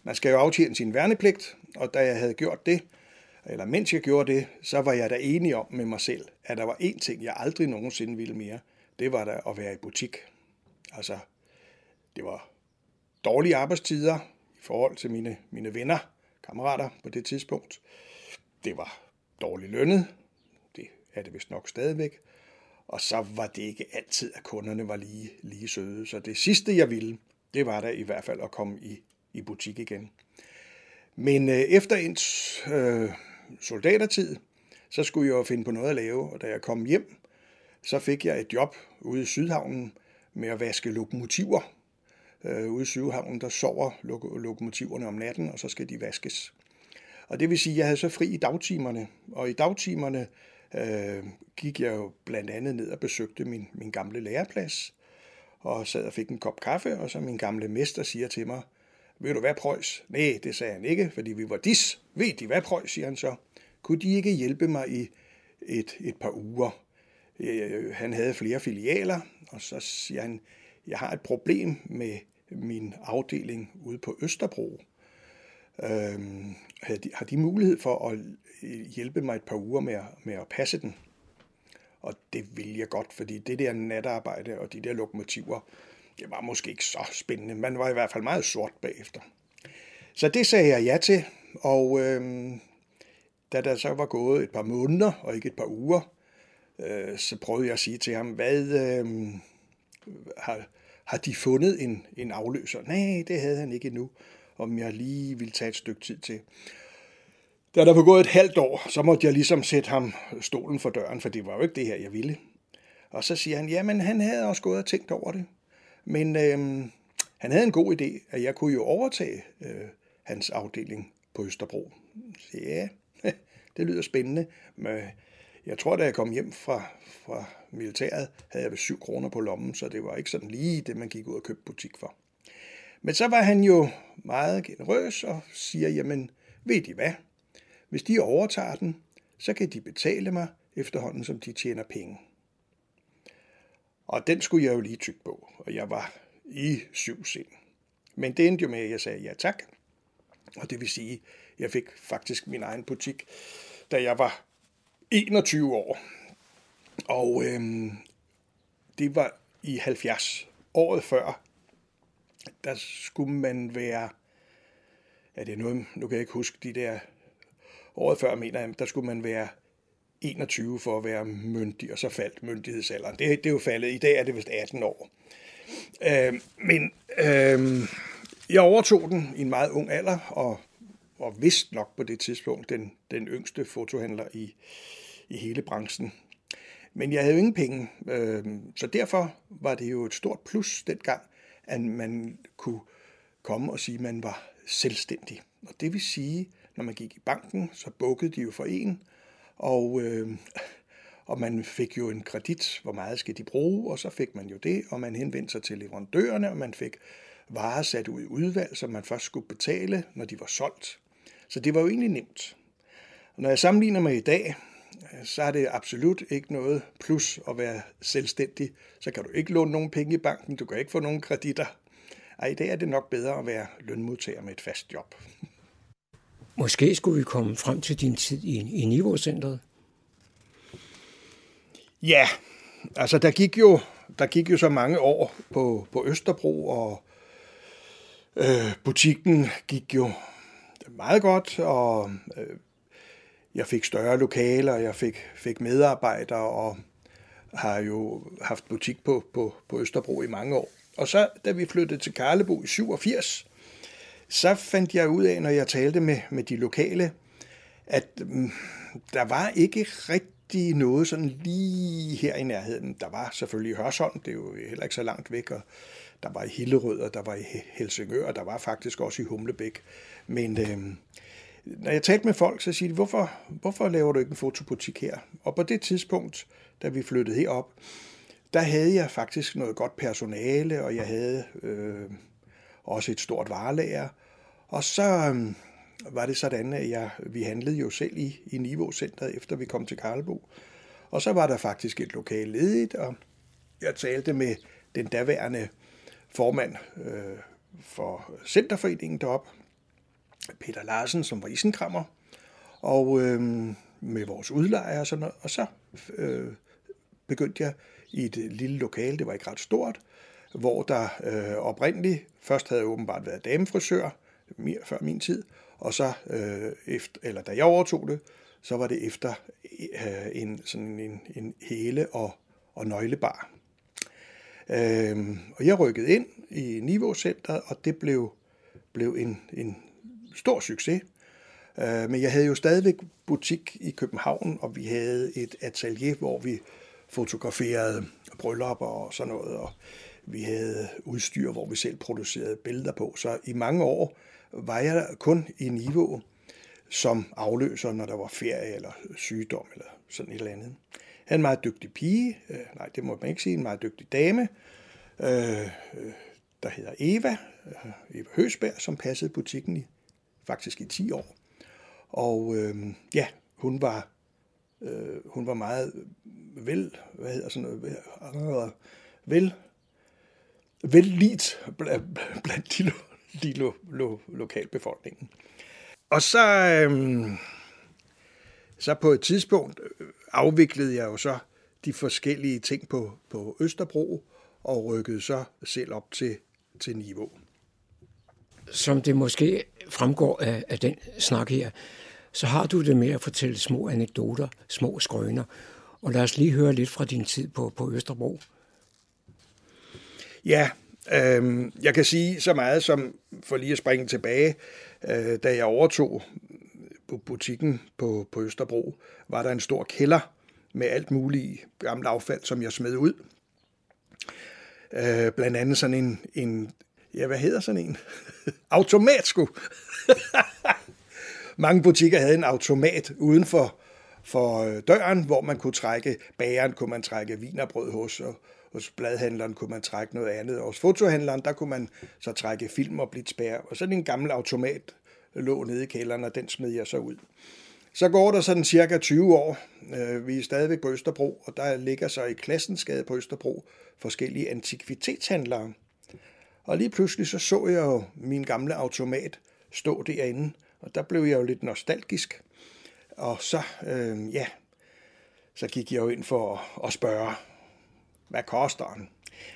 man skal jo aftjene sin værnepligt, og da jeg havde gjort det, eller mens jeg gjorde det, så var jeg da enig om med mig selv, at der var én ting, jeg aldrig nogensinde ville mere. Det var da at være i butik. Altså, det var dårlige arbejdstider i forhold til mine, mine venner, kammerater på det tidspunkt. Det var dårligt lønnet. Det er det vist nok stadigvæk. Og så var det ikke altid, at kunderne var lige, lige søde. Så det sidste, jeg ville, det var da i hvert fald at komme i, i butik igen. Men øh, efter en øh, soldatertid, så skulle jeg jo finde på noget at lave, og da jeg kom hjem, så fik jeg et job ude i Sydhavnen med at vaske lokomotiver. Øh, ude i Sydhavnen, der sover lok- lokomotiverne om natten, og så skal de vaskes. Og det vil sige, at jeg havde så fri i dagtimerne, og i dagtimerne øh, gik jeg jo blandt andet ned og besøgte min, min gamle læreplads, og sad og fik en kop kaffe, og så min gamle mester siger til mig, ved du hvad, Preuss? Nej, det sagde han ikke, fordi vi var dis. Ved de hvad, Preuss, siger han så. Kunne de ikke hjælpe mig i et, et par uger? Øh, han havde flere filialer, og så siger han, jeg har et problem med min afdeling ude på Østerbro. Øhm, har de mulighed for at øh, hjælpe mig et par uger med at, med at passe den? Og det vil jeg godt, fordi det der natarbejde og de der lokomotiver, det var måske ikke så spændende. Man var i hvert fald meget sort bagefter. Så det sagde jeg ja til, og øhm, da der så var gået et par måneder og ikke et par uger, øh, så prøvede jeg at sige til ham, hvad øh, har, har de fundet en, en afløser? Nej, det havde han ikke endnu, om jeg lige ville tage et stykke tid til. Da der var gået et halvt år, så måtte jeg ligesom sætte ham stolen for døren, for det var jo ikke det her, jeg ville. Og så siger han, jamen han havde også gået og tænkt over det. Men øhm, han havde en god idé, at jeg kunne jo overtage øh, hans afdeling på Østerbro. Så ja, det lyder spændende. Men jeg tror, da jeg kom hjem fra, fra militæret, havde jeg 7 kroner på lommen, så det var ikke sådan lige det, man gik ud og købte butik for. Men så var han jo meget generøs og siger, jamen, ved de hvad? Hvis de overtager den, så kan de betale mig efterhånden, som de tjener penge. Og den skulle jeg jo lige tykke på, og jeg var i syv sind. Men det endte jo med, at jeg sagde ja tak. Og det vil sige, at jeg fik faktisk min egen butik, da jeg var 21 år. Og øhm, det var i 70. Året før, der skulle man være, ja det er noget, nu kan jeg ikke huske de der, året før mener jeg, der skulle man være 21 for at være myndig, og så faldt myndighedsalderen. Det, det er jo faldet. I dag er det vist 18 år. Øh, men øh, jeg overtog den i en meget ung alder, og, og vist nok på det tidspunkt den, den yngste fotohandler i, i hele branchen. Men jeg havde jo ingen penge, øh, så derfor var det jo et stort plus dengang, at man kunne komme og sige, at man var selvstændig. Og det vil sige, når man gik i banken, så bukkede de jo for en, og, øh, og man fik jo en kredit, hvor meget skal de bruge, og så fik man jo det, og man henvendte sig til leverandørerne, og man fik varer sat ud i udvalg, som man først skulle betale, når de var solgt. Så det var jo egentlig nemt. Og når jeg sammenligner med i dag, så er det absolut ikke noget plus at være selvstændig. Så kan du ikke låne nogen penge i banken, du kan ikke få nogen kreditter. Ej, i dag er det nok bedre at være lønmodtager med et fast job. Måske skulle vi komme frem til din tid i, i Niveaucentret. Ja, altså der gik jo, der gik jo så mange år på, på Østerbro, og øh, butikken gik jo meget godt, og øh, jeg fik større lokaler, jeg fik, fik medarbejdere, og har jo haft butik på, på, på Østerbro i mange år. Og så, da vi flyttede til Karlebo i 87, så fandt jeg ud af, når jeg talte med, med de lokale, at mm, der var ikke rigtig noget sådan lige her i nærheden. Der var selvfølgelig Hørsholm, det er jo heller ikke så langt væk, og der var i Hillerød, og der var i Helsingør, og der var faktisk også i Humlebæk. Men øh, når jeg talte med folk, så siger de, hvorfor, hvorfor laver du ikke en fotobutik her? Og på det tidspunkt, da vi flyttede herop, der havde jeg faktisk noget godt personale, og jeg havde øh, også et stort varelager. Og så øh, var det sådan, at jeg, vi handlede jo selv i, i Niveau-centret, efter vi kom til Karlbo. Og så var der faktisk et lokal ledigt, og jeg talte med den daværende formand øh, for Centerforeningen deroppe, Peter Larsen, som var isenkrammer. og øh, med vores udlejere og sådan noget. Og så øh, begyndte jeg i et lille lokale, det var ikke ret stort, hvor der øh, oprindeligt først havde åbenbart været damefrisør, mere før min tid, og så øh, efter, eller da jeg overtog det, så var det efter øh, en sådan en, en hele og, og nøglebar. Øh, og jeg rykkede ind i Niveaucenteret, og det blev, blev en, en stor succes. Øh, men jeg havde jo stadigvæk butik i København, og vi havde et atelier, hvor vi fotograferede bryllupper og sådan noget, og vi havde udstyr, hvor vi selv producerede billeder på. Så i mange år var jeg kun i niveau som afløser, når der var ferie eller sygdom eller sådan et eller andet er en meget dygtig pige, øh, nej, det må man ikke sige, en meget dygtig dame, øh, øh der hedder Eva, øh, Eva Høsberg, som passede butikken i faktisk i 10 år. Og øh, ja, hun var, øh, hun var meget vel, hvad hedder sådan noget, øh, vel, vel lidt blandt de, de lo, lo, lokalbefolkningen. Og så, øh, så på et tidspunkt øh, afviklede jeg jo så de forskellige ting på, på Østerbro og rykkede så selv op til, til niveau. Som det måske fremgår af, af den snak her, så har du det med at fortælle små anekdoter, små skrøner. Og lad os lige høre lidt fra din tid på, på Østerbro. Ja, øh, jeg kan sige så meget som, for lige at springe tilbage, øh, da jeg overtog butikken på, på Østerbro, var der en stor kælder med alt muligt gammelt affald, som jeg smed ud. Øh, blandt andet sådan en, en, ja, hvad hedder sådan en? Automatsko. Mange butikker havde en automat uden for, for øh, døren, hvor man kunne trække bageren, kunne man trække vinerbrød hos, og hos bladhandleren kunne man trække noget andet. Og hos fotohandleren, der kunne man så trække film og blitzbær. Og sådan en gammel automat lå nede i kælderen, og den smed jeg så ud. Så går der sådan cirka 20 år. Øh, vi er stadigvæk på Østerbro, og der ligger så i Klassensgade på Østerbro forskellige antikvitetshandlere. Og lige pludselig så så jeg jo min gamle automat stå derinde, og der blev jeg jo lidt nostalgisk. Og så, øh, ja, så gik jeg jo ind for at spørge, hvad koster den?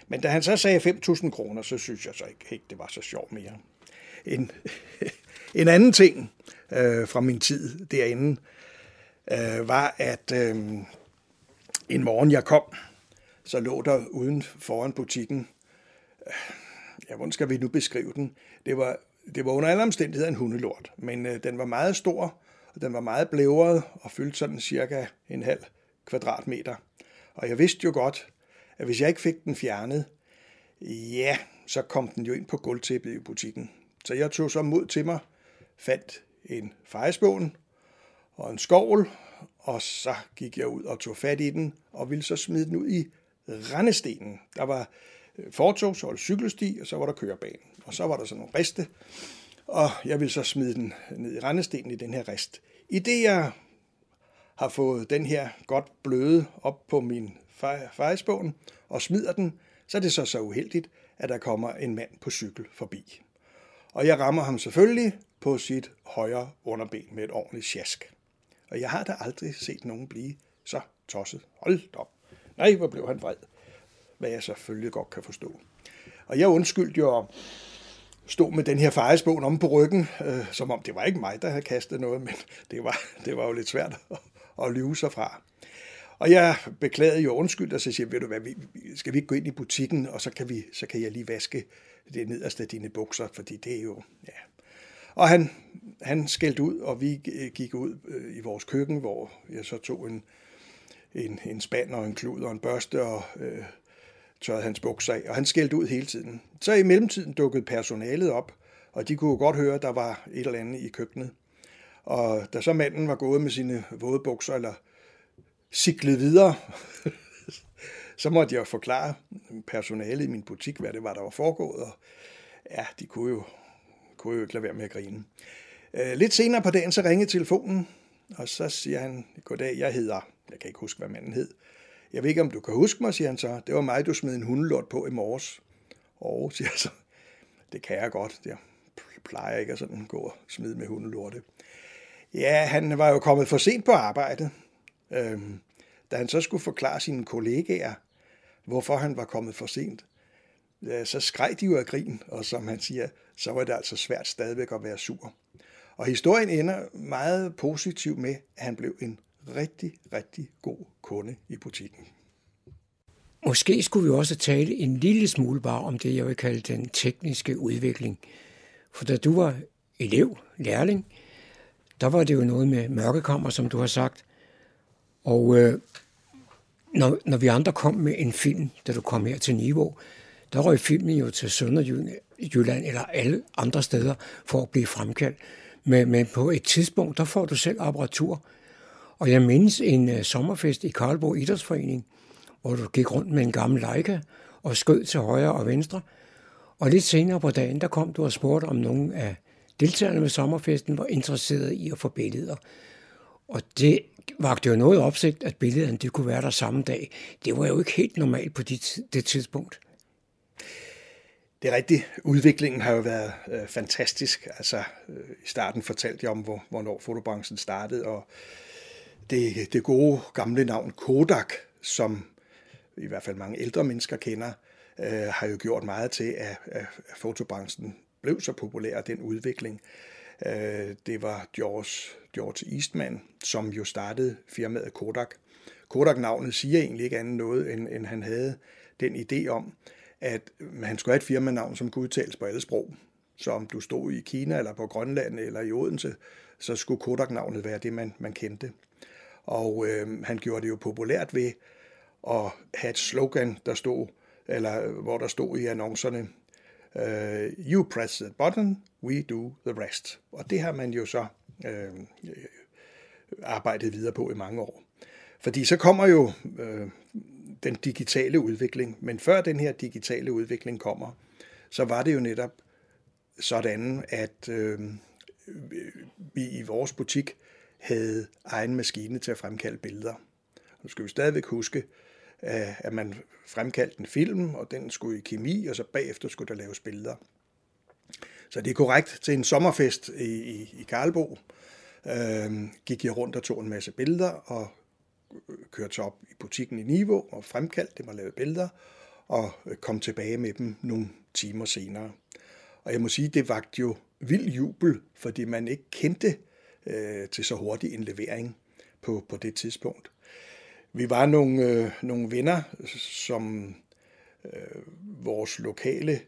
Men da han så sagde 5.000 kroner, så synes jeg så ikke, ikke, det var så sjovt mere. En, en anden ting øh, fra min tid derinde, øh, var, at øh, en morgen jeg kom, så lå der uden foran butikken, øh, ja, hvordan skal vi nu beskrive den? Det var, det var under alle omstændigheder en hundelort, men øh, den var meget stor, og den var meget blævret og fyldte sådan cirka en halv kvadratmeter. Og jeg vidste jo godt, at hvis jeg ikke fik den fjernet, ja, så kom den jo ind på gulvtæppet i butikken. Så jeg tog så mod til mig, fandt en fejespån og en skovl, og så gik jeg ud og tog fat i den, og ville så smide den ud i rendestenen. Der var øh, fortog, så var der cykelsti, og så var der kørebanen. Og så var der sådan nogle riste, og jeg ville så smide den ned i rendestenen i den her rist. I det jeg har fået den her godt bløde op på min fejespån og smider den, så er det så så uheldigt, at der kommer en mand på cykel forbi. Og jeg rammer ham selvfølgelig på sit højre underben med et ordentligt sjask. Og jeg har da aldrig set nogen blive så tosset. Hold op. Nej, hvor blev han vred. Hvad jeg selvfølgelig godt kan forstå. Og jeg undskyldte jo at stå med den her fejesbogen om på ryggen, øh, som om det var ikke mig, der havde kastet noget, men det var, det var jo lidt svært at, at lyve sig fra. Og jeg beklagede jo undskyld, og så siger jeg, ved du hvad, vi, skal vi ikke gå ind i butikken, og så kan, vi, så kan jeg lige vaske det nederste af dine bukser, fordi det er jo, ja. Og han, han skældte ud, og vi gik ud øh, i vores køkken, hvor jeg så tog en, en, en spand og en klud og en børste og øh, tørrede hans bukser af, og han skældte ud hele tiden. Så i mellemtiden dukkede personalet op, og de kunne godt høre, at der var et eller andet i køkkenet. Og da så manden var gået med sine våde bukser, eller cyklet videre, så måtte jeg forklare personalet i min butik, hvad det var, der var foregået, og ja, de kunne jo, kunne jo ikke lade være med at grine. Øh, lidt senere på dagen, så ringede telefonen, og så siger han, goddag, jeg hedder, jeg kan ikke huske, hvad manden hed. Jeg ved ikke, om du kan huske mig, siger han så. Det var mig, du smed en hundelort på i morges. Og siger så, det kan jeg godt. Jeg plejer ikke at sådan gå og smide med hundelorte. Ja, han var jo kommet for sent på arbejde. Øhm, da han så skulle forklare sine kollegaer, hvorfor han var kommet for sent, så skreg de jo af grin, og som han siger, så var det altså svært stadigvæk at være sur. Og historien ender meget positivt med, at han blev en rigtig, rigtig god kunde i butikken. Måske skulle vi også tale en lille smule bare om det, jeg vil kalde den tekniske udvikling. For da du var elev, lærling, der var det jo noget med mørkekammer, som du har sagt. Og øh, når, når vi andre kom med en film, da du kom her til Niveau, der røg filmen jo til Sønderjylland eller alle andre steder for at blive fremkaldt. Men, men på et tidspunkt, der får du selv apparatur. Og jeg mindes en uh, sommerfest i Karlbo Idrætsforening, hvor du gik rundt med en gammel Leica og skød til højre og venstre. Og lidt senere på dagen, der kom du og spurgte, om nogle af deltagerne ved sommerfesten var interesseret i at få billeder. Og det vagte jo noget opsigt, at billederne de kunne være der samme dag. Det var jo ikke helt normalt på det tidspunkt. Det er rigtigt. Udviklingen har jo været øh, fantastisk. Altså, øh, I starten fortalte jeg om, hvor, hvornår fotobranchen startede, og det, det gode gamle navn Kodak, som i hvert fald mange ældre mennesker kender, øh, har jo gjort meget til, at, at fotobranchen blev så populær, den udvikling. Øh, det var George, George Eastman, som jo startede firmaet Kodak. Kodak-navnet siger egentlig ikke andet noget, end, end han havde den idé om, at han skulle have et firmanavn, som kunne udtales på alle sprog. Så om du stod i Kina, eller på Grønland, eller i Odense, så skulle Kodak-navnet være det, man, man kendte. Og øh, han gjorde det jo populært ved at have et slogan, der stod, eller hvor der stod i annoncerne, øh, you press the button, we do the rest. Og det har man jo så øh, arbejdet videre på i mange år. Fordi så kommer jo øh, den digitale udvikling, men før den her digitale udvikling kommer, så var det jo netop sådan, at øh, vi i vores butik havde egen maskine til at fremkalde billeder. Nu skal vi stadigvæk huske, at man fremkaldte en film, og den skulle i kemi, og så bagefter skulle der laves billeder. Så det er korrekt. Til en sommerfest i, i, i Karlbo øh, gik jeg rundt og tog en masse billeder, og kørte op i butikken i Niveau og fremkaldte dem og lavede billeder, og øh, kom tilbage med dem nogle timer senere. Og jeg må sige, det vagt jo vild jubel, fordi man ikke kendte øh, til så hurtig en levering på, på det tidspunkt. Vi var nogle, øh, nogle venner, som øh, vores lokale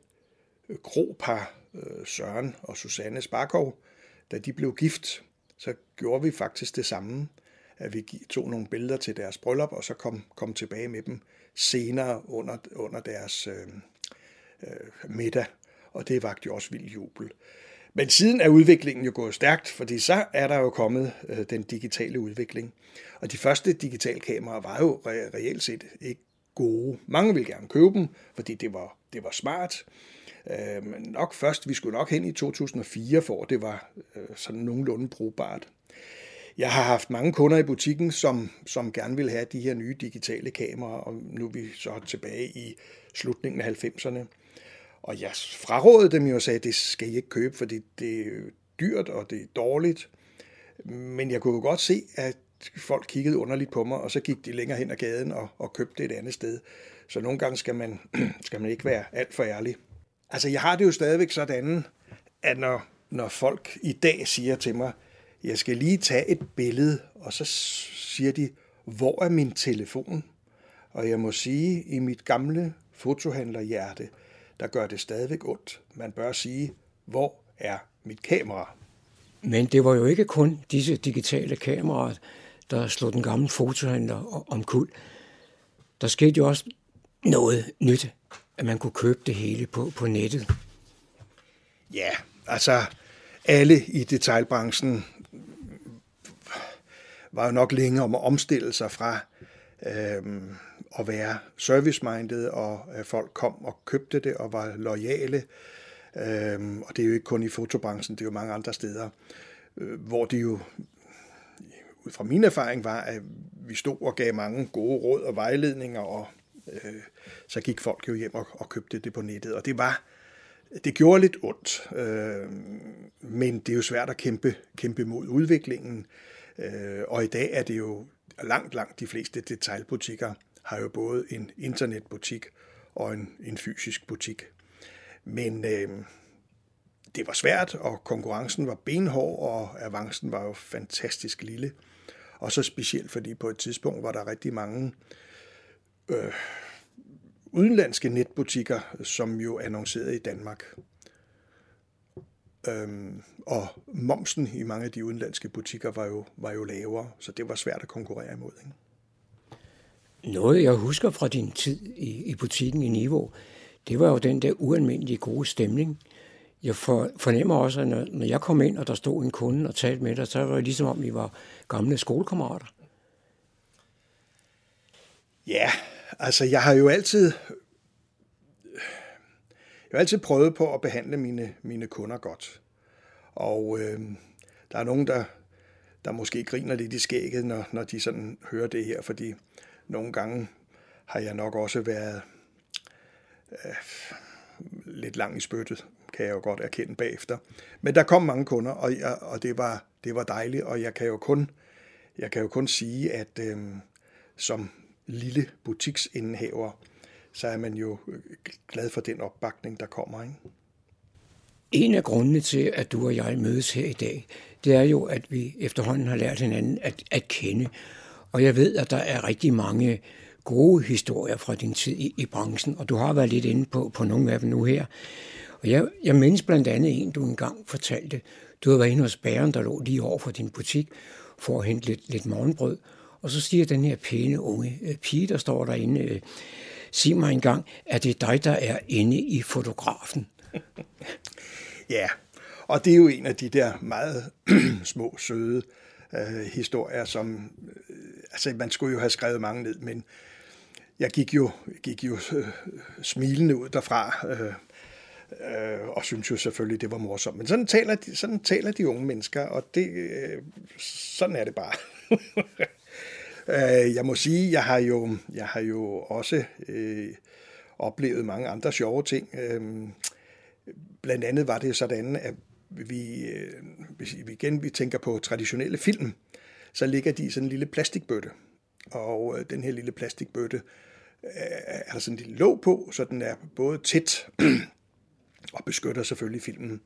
øh, gropar, øh, Søren og Susanne Sparkov, da de blev gift, så gjorde vi faktisk det samme, at vi tog nogle billeder til deres bryllup, og så kom, kom tilbage med dem senere under, under deres øh, øh, middag, og det vagte jo også vild jubel. Men siden er udviklingen jo gået stærkt, fordi så er der jo kommet øh, den digitale udvikling. Og de første digitale kameraer var jo re- reelt set ikke gode. Mange ville gerne købe dem, fordi det var, det var smart. Øh, men nok først, vi skulle nok hen i 2004, for det var øh, sådan nogenlunde brugbart. Jeg har haft mange kunder i butikken, som, som gerne vil have de her nye digitale kameraer, og nu er vi så tilbage i slutningen af 90'erne. Og jeg frarådede dem jo og sagde, at det skal I ikke købe, fordi det er dyrt, og det er dårligt. Men jeg kunne jo godt se, at folk kiggede underligt på mig, og så gik de længere hen ad gaden og, og købte det et andet sted. Så nogle gange skal man, skal man ikke være alt for ærlig. Altså, jeg har det jo stadigvæk sådan, at når, når folk i dag siger til mig, jeg skal lige tage et billede, og så siger de, hvor er min telefon? Og jeg må sige, i mit gamle fotohandlerhjerte, der gør det stadigvæk ondt. Man bør sige, hvor er mit kamera? Men det var jo ikke kun disse digitale kameraer, der slog den gamle fotohandler om kul. Der skete jo også noget nyt, at man kunne købe det hele på, på nettet. Ja, altså alle i detailbranchen var jo nok længe om at omstille sig fra øh, at være service-minded, og øh, folk kom og købte det og var lojale. Øh, og det er jo ikke kun i fotobranchen, det er jo mange andre steder, øh, hvor det jo, ud fra min erfaring, var, at vi stod og gav mange gode råd og vejledninger, og øh, så gik folk jo hjem og, og købte det på nettet. Og det var, det gjorde lidt ondt, øh, men det er jo svært at kæmpe, kæmpe mod udviklingen. Øh, og i dag er det jo langt, langt de fleste detailbutikker har jo både en internetbutik og en, en fysisk butik. Men øh, det var svært, og konkurrencen var benhård, og avancen var jo fantastisk lille. Og så specielt, fordi på et tidspunkt var der rigtig mange øh, udenlandske netbutikker, som jo annoncerede i Danmark. Øhm, og momsen i mange af de udenlandske butikker var jo, var jo lavere, så det var svært at konkurrere imod. Ikke? Noget, jeg husker fra din tid i, i butikken i Niveau, det var jo den der ualmindelige gode stemning. Jeg for, fornemmer også, at når, når jeg kom ind, og der stod en kunde og talte med dig, så var det ligesom om, vi var gamle skolekammerater. Ja, altså jeg har jo altid jeg har altid prøvet på at behandle mine, mine kunder godt. Og øh, der er nogen, der, der måske griner lidt i skægget, når, når de sådan hører det her, fordi nogle gange har jeg nok også været øh, lidt lang i spyttet, kan jeg jo godt erkende bagefter. Men der kom mange kunder, og, jeg, og det, var, det var dejligt, og jeg kan jo kun, jeg kan jo kun sige, at øh, som lille butiksindehaver, så er man jo øh, glad for den opbakning, der kommer. Ikke? En af grundene til, at du og jeg mødes her i dag, det er jo, at vi efterhånden har lært hinanden at, at kende. Og jeg ved, at der er rigtig mange gode historier fra din tid i, i branchen, og du har været lidt inde på, på nogle af dem nu her. Og jeg, jeg mindes blandt andet en, du engang fortalte. Du havde været inde hos bæren, der lå lige over for din butik, for at hente lidt, lidt morgenbrød. Og så siger den her pæne unge øh, pige, der står derinde, øh, sig mig engang, er det dig, der er inde i fotografen? ja, og det er jo en af de der meget små, søde øh, historier, som, øh, altså man skulle jo have skrevet mange ned, men jeg gik jo, gik jo øh, smilende ud derfra, øh, øh, og synes jo selvfølgelig, det var morsomt. Men sådan taler de, sådan taler de unge mennesker, og det, øh, sådan er det bare. Øh, jeg må sige, jeg har jo, jeg har jo også øh, oplevet mange andre sjove ting. Øhm, blandt andet var det sådan, at vi, øh, hvis vi igen vi tænker på traditionelle film, så ligger de i sådan en lille plastikbøtte. Og øh, den her lille plastikbøtte er der sådan en lille låg på, så den er både tæt og beskytter selvfølgelig filmen.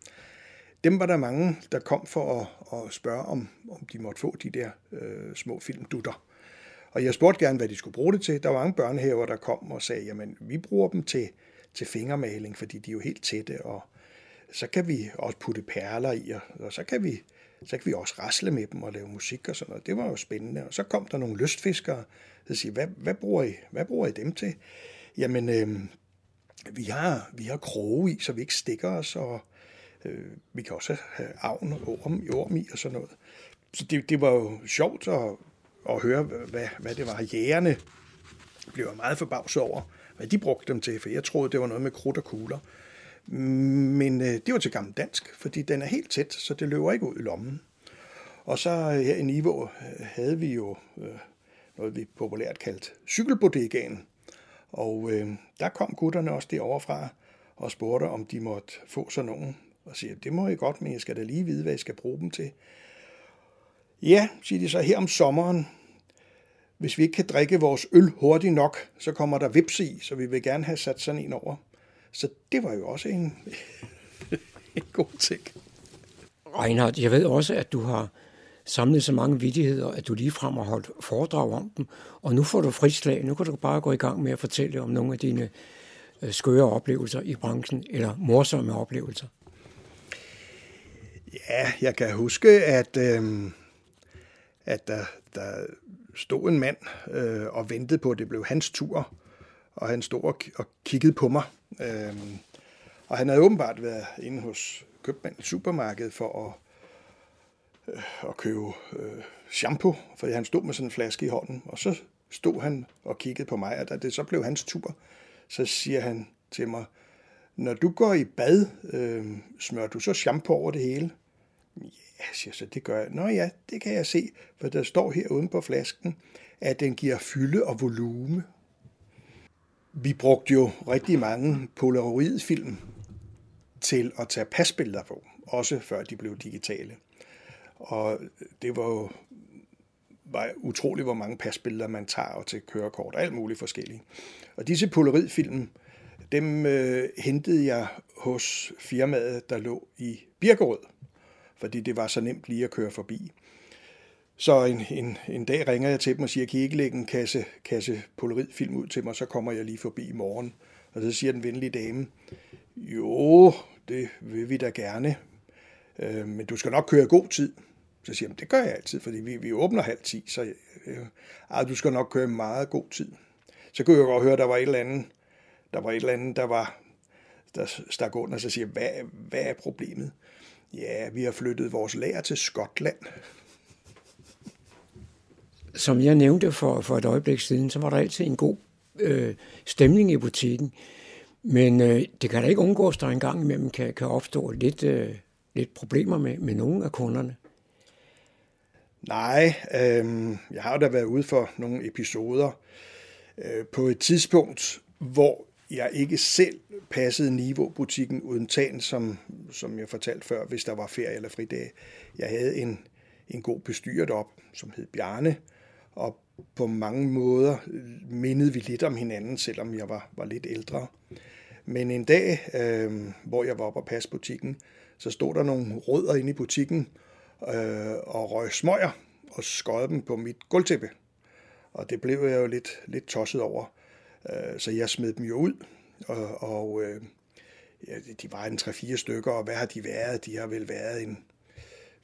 Dem var der mange, der kom for at, at spørge, om, om de måtte få de der øh, små filmdutter. Og jeg spurgte gerne, hvad de skulle bruge det til. Der var mange børnehaver, der kom og sagde, jamen vi bruger dem til, til fingermaling, fordi de er jo helt tætte, og så kan vi også putte perler i, og, og så, kan vi, så kan vi også rasle med dem og lave musik og sådan noget. Det var jo spændende. Og så kom der nogle lystfiskere, der siger, hvad, hvad, bruger I, hvad bruger I dem til? Jamen, øh, vi har, vi har kroge i, så vi ikke stikker os, og øh, vi kan også have avn og orm, orm i og sådan noget. Så det, det var jo sjovt, og og høre, hvad, hvad det var. Jægerne blev jeg meget forbavset over, hvad de brugte dem til, for jeg troede, det var noget med krudt og kugler. Men øh, det var til gammel dansk, fordi den er helt tæt, så det løber ikke ud i lommen. Og så øh, her i Niveau øh, havde vi jo øh, noget, vi populært kaldt cykelbodegaen. Og øh, der kom gutterne også derovre fra og spurgte, om de måtte få sådan nogen. Og siger, det må I godt, men jeg skal da lige vide, hvad jeg skal bruge dem til. Ja, siger de så, her om sommeren, hvis vi ikke kan drikke vores øl hurtigt nok, så kommer der vips i, så vi vil gerne have sat sådan en over. Så det var jo også en, en god ting. Reinhard, jeg ved også, at du har samlet så mange vidigheder, at du lige frem har holdt foredrag om dem, og nu får du frislag. Nu kan du bare gå i gang med at fortælle om nogle af dine øh, skøre oplevelser i branchen, eller morsomme oplevelser. Ja, jeg kan huske, at øh, at der, der stod en mand øh, og ventede på, at det blev hans tur, og han stod og, og kiggede på mig. Øh, og han havde åbenbart været inde hos købmanden i supermarkedet for at, øh, at købe øh, shampoo, fordi han stod med sådan en flaske i hånden, og så stod han og kiggede på mig, og da det så blev hans tur, så siger han til mig, når du går i bad, øh, smører du så shampoo over det hele? Ja, siger så, det gør jeg. Nå ja, det kan jeg se, for der står her uden på flasken, at den giver fylde og volume. Vi brugte jo rigtig mange polaroidfilm til at tage pasbilleder på, også før de blev digitale. Og det var jo var utroligt, hvor mange pasbilleder man tager og til kørekort, alt muligt forskelligt. Og disse polaroidfilm, dem øh, hentede jeg hos firmaet, der lå i Birkerød, fordi det var så nemt lige at køre forbi. Så en, en, en dag ringer jeg til dem og siger, kan I ikke lægge en kasse, kasse polaridfilm ud til mig, så kommer jeg lige forbi i morgen. Og så siger den venlige dame, jo, det vil vi da gerne, øh, men du skal nok køre god tid. Så siger jeg, det gør jeg altid, fordi vi, vi åbner halv ti, så øh, ah, du skal nok køre meget god tid. Så kunne jeg godt høre, at der var et eller andet, der var et eller andet, der var, der stak under, så siger jeg, hvad, hvad er problemet? Ja, vi har flyttet vores lager til Skotland. Som jeg nævnte for, for et øjeblik siden, så var der altid en god øh, stemning i butikken. Men øh, det kan da ikke undgås, at der engang imellem kan, kan opstå lidt, øh, lidt problemer med, med nogle af kunderne. Nej, øh, jeg har da været ude for nogle episoder øh, på et tidspunkt, hvor jeg ikke selv passede Niveau-butikken uden tagen, som, som jeg fortalte før, hvis der var ferie eller fridag. Jeg havde en, en god bestyrer op, som hed Bjarne, og på mange måder mindede vi lidt om hinanden, selvom jeg var, var lidt ældre. Men en dag, øh, hvor jeg var oppe og passe butikken, så stod der nogle rødder inde i butikken øh, og røg smøger og skød dem på mit gulvtæppe. Og det blev jeg jo lidt, lidt tosset over. Øh, så jeg smed dem jo ud, og, og øh, ja, de var en 3-4 stykker, og hvad har de været? De har vel været en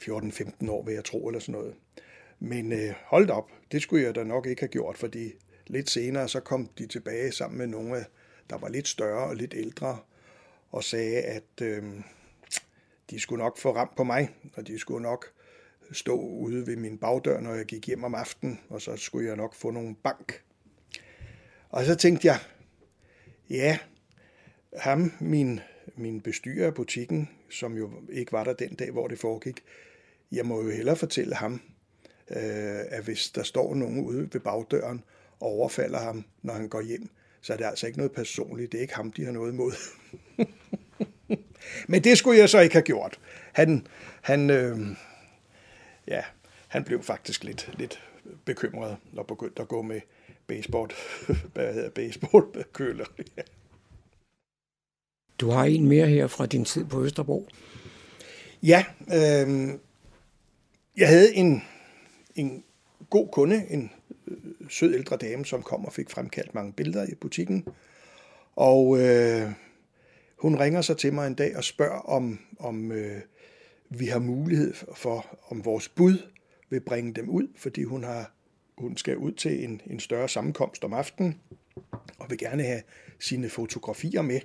14-15 år, vil jeg tro, eller sådan noget. Men øh, hold op, det skulle jeg da nok ikke have gjort, fordi lidt senere så kom de tilbage sammen med nogle, der var lidt større og lidt ældre, og sagde, at øh, de skulle nok få ramt på mig, og de skulle nok stå ude ved min bagdør, når jeg gik hjem om aftenen, og så skulle jeg nok få nogle bank. Og så tænkte jeg, ja, ham, min, min bestyrer af butikken, som jo ikke var der den dag, hvor det foregik, jeg må jo hellere fortælle ham, øh, at hvis der står nogen ude ved bagdøren og overfalder ham, når han går hjem, så er det altså ikke noget personligt. Det er ikke ham, de har noget imod. Men det skulle jeg så ikke have gjort. Han, han, øh, ja, han blev faktisk lidt, lidt bekymret og begyndte at gå med baseball, hvad hedder baseballkøler. Du har en mere her fra din tid på Østerbro. Ja, øh, jeg havde en, en god kunde, en øh, sød ældre dame, som kom og fik fremkaldt mange billeder i butikken. Og øh, hun ringer så til mig en dag og spørger, om, om øh, vi har mulighed for, om vores bud vil bringe dem ud, fordi hun har hun skal ud til en, en større sammenkomst om aftenen, og vil gerne have sine fotografier med,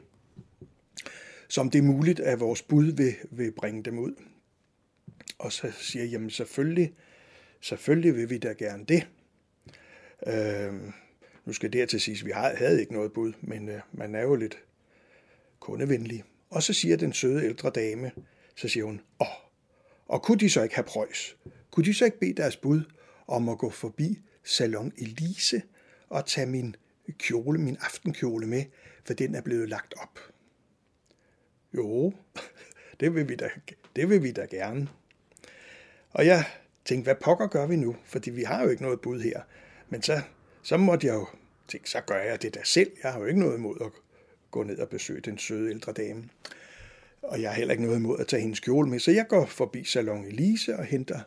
som det er muligt, at vores bud vil, vil bringe dem ud. Og så siger jeg, jamen selvfølgelig, selvfølgelig vil vi da gerne det. Øh, nu skal det til sige, at vi havde ikke noget bud, men øh, man er jo lidt kundevenlig. Og så siger den søde ældre dame, så siger hun, åh, og kunne de så ikke have prøjs? Kunne de så ikke bede deres bud om at gå forbi Salon Elise og tage min kjole, min aftenkjole med, for den er blevet lagt op? Jo, det vil vi da, det vil vi da gerne. Og jeg tænkte, hvad pokker gør vi nu? Fordi vi har jo ikke noget bud her. Men så, så måtte jeg jo tænke, så gør jeg det da selv. Jeg har jo ikke noget imod at gå ned og besøge den søde ældre dame. Og jeg har heller ikke noget imod at tage hendes kjole med, så jeg går forbi Salon Elise og henter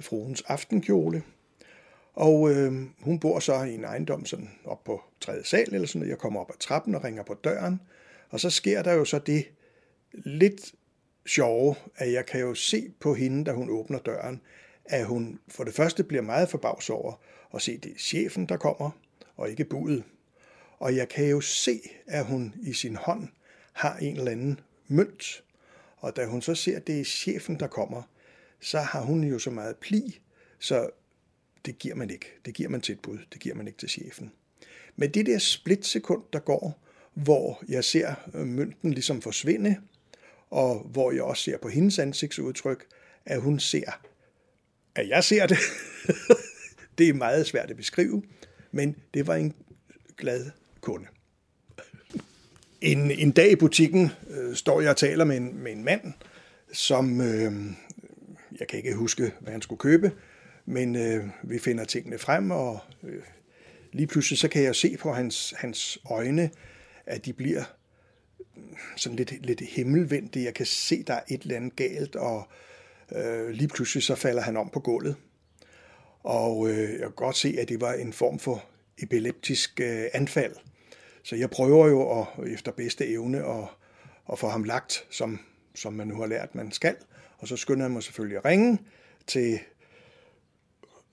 fruens aftenkjole. Og øh, hun bor så i en ejendom sådan op på tredje sal eller sådan noget. Jeg kommer op ad trappen og ringer på døren, og så sker der jo så det lidt sjove, at jeg kan jo se på hende, da hun åbner døren, at hun for det første bliver meget forbavs over at se, det er chefen, der kommer, og ikke budet. Og jeg kan jo se, at hun i sin hånd har en eller anden mønt. Og da hun så ser, at det er chefen, der kommer, så har hun jo så meget pli, så det giver man ikke. Det giver man til et bud. Det giver man ikke til chefen. Men det der splitsekund, der går, hvor jeg ser øh, mønten ligesom forsvinde, og hvor jeg også ser på hendes ansigtsudtryk, at hun ser, at jeg ser det. det er meget svært at beskrive, men det var en glad kunde. En, en dag i butikken øh, står jeg og taler med en, med en mand, som øh, jeg kan ikke huske, hvad han skulle købe, men øh, vi finder tingene frem, og øh, lige pludselig så kan jeg se på hans, hans øjne, at de bliver mm, sådan lidt, lidt himmelvendte. Jeg kan se, der er et eller andet galt, og øh, lige pludselig så falder han om på gulvet. Og øh, jeg kan godt se, at det var en form for epileptisk øh, anfald. Så jeg prøver jo at, efter bedste evne at, at få ham lagt, som, som man nu har lært, man skal. Og så skynder jeg mig selvfølgelig at ringe til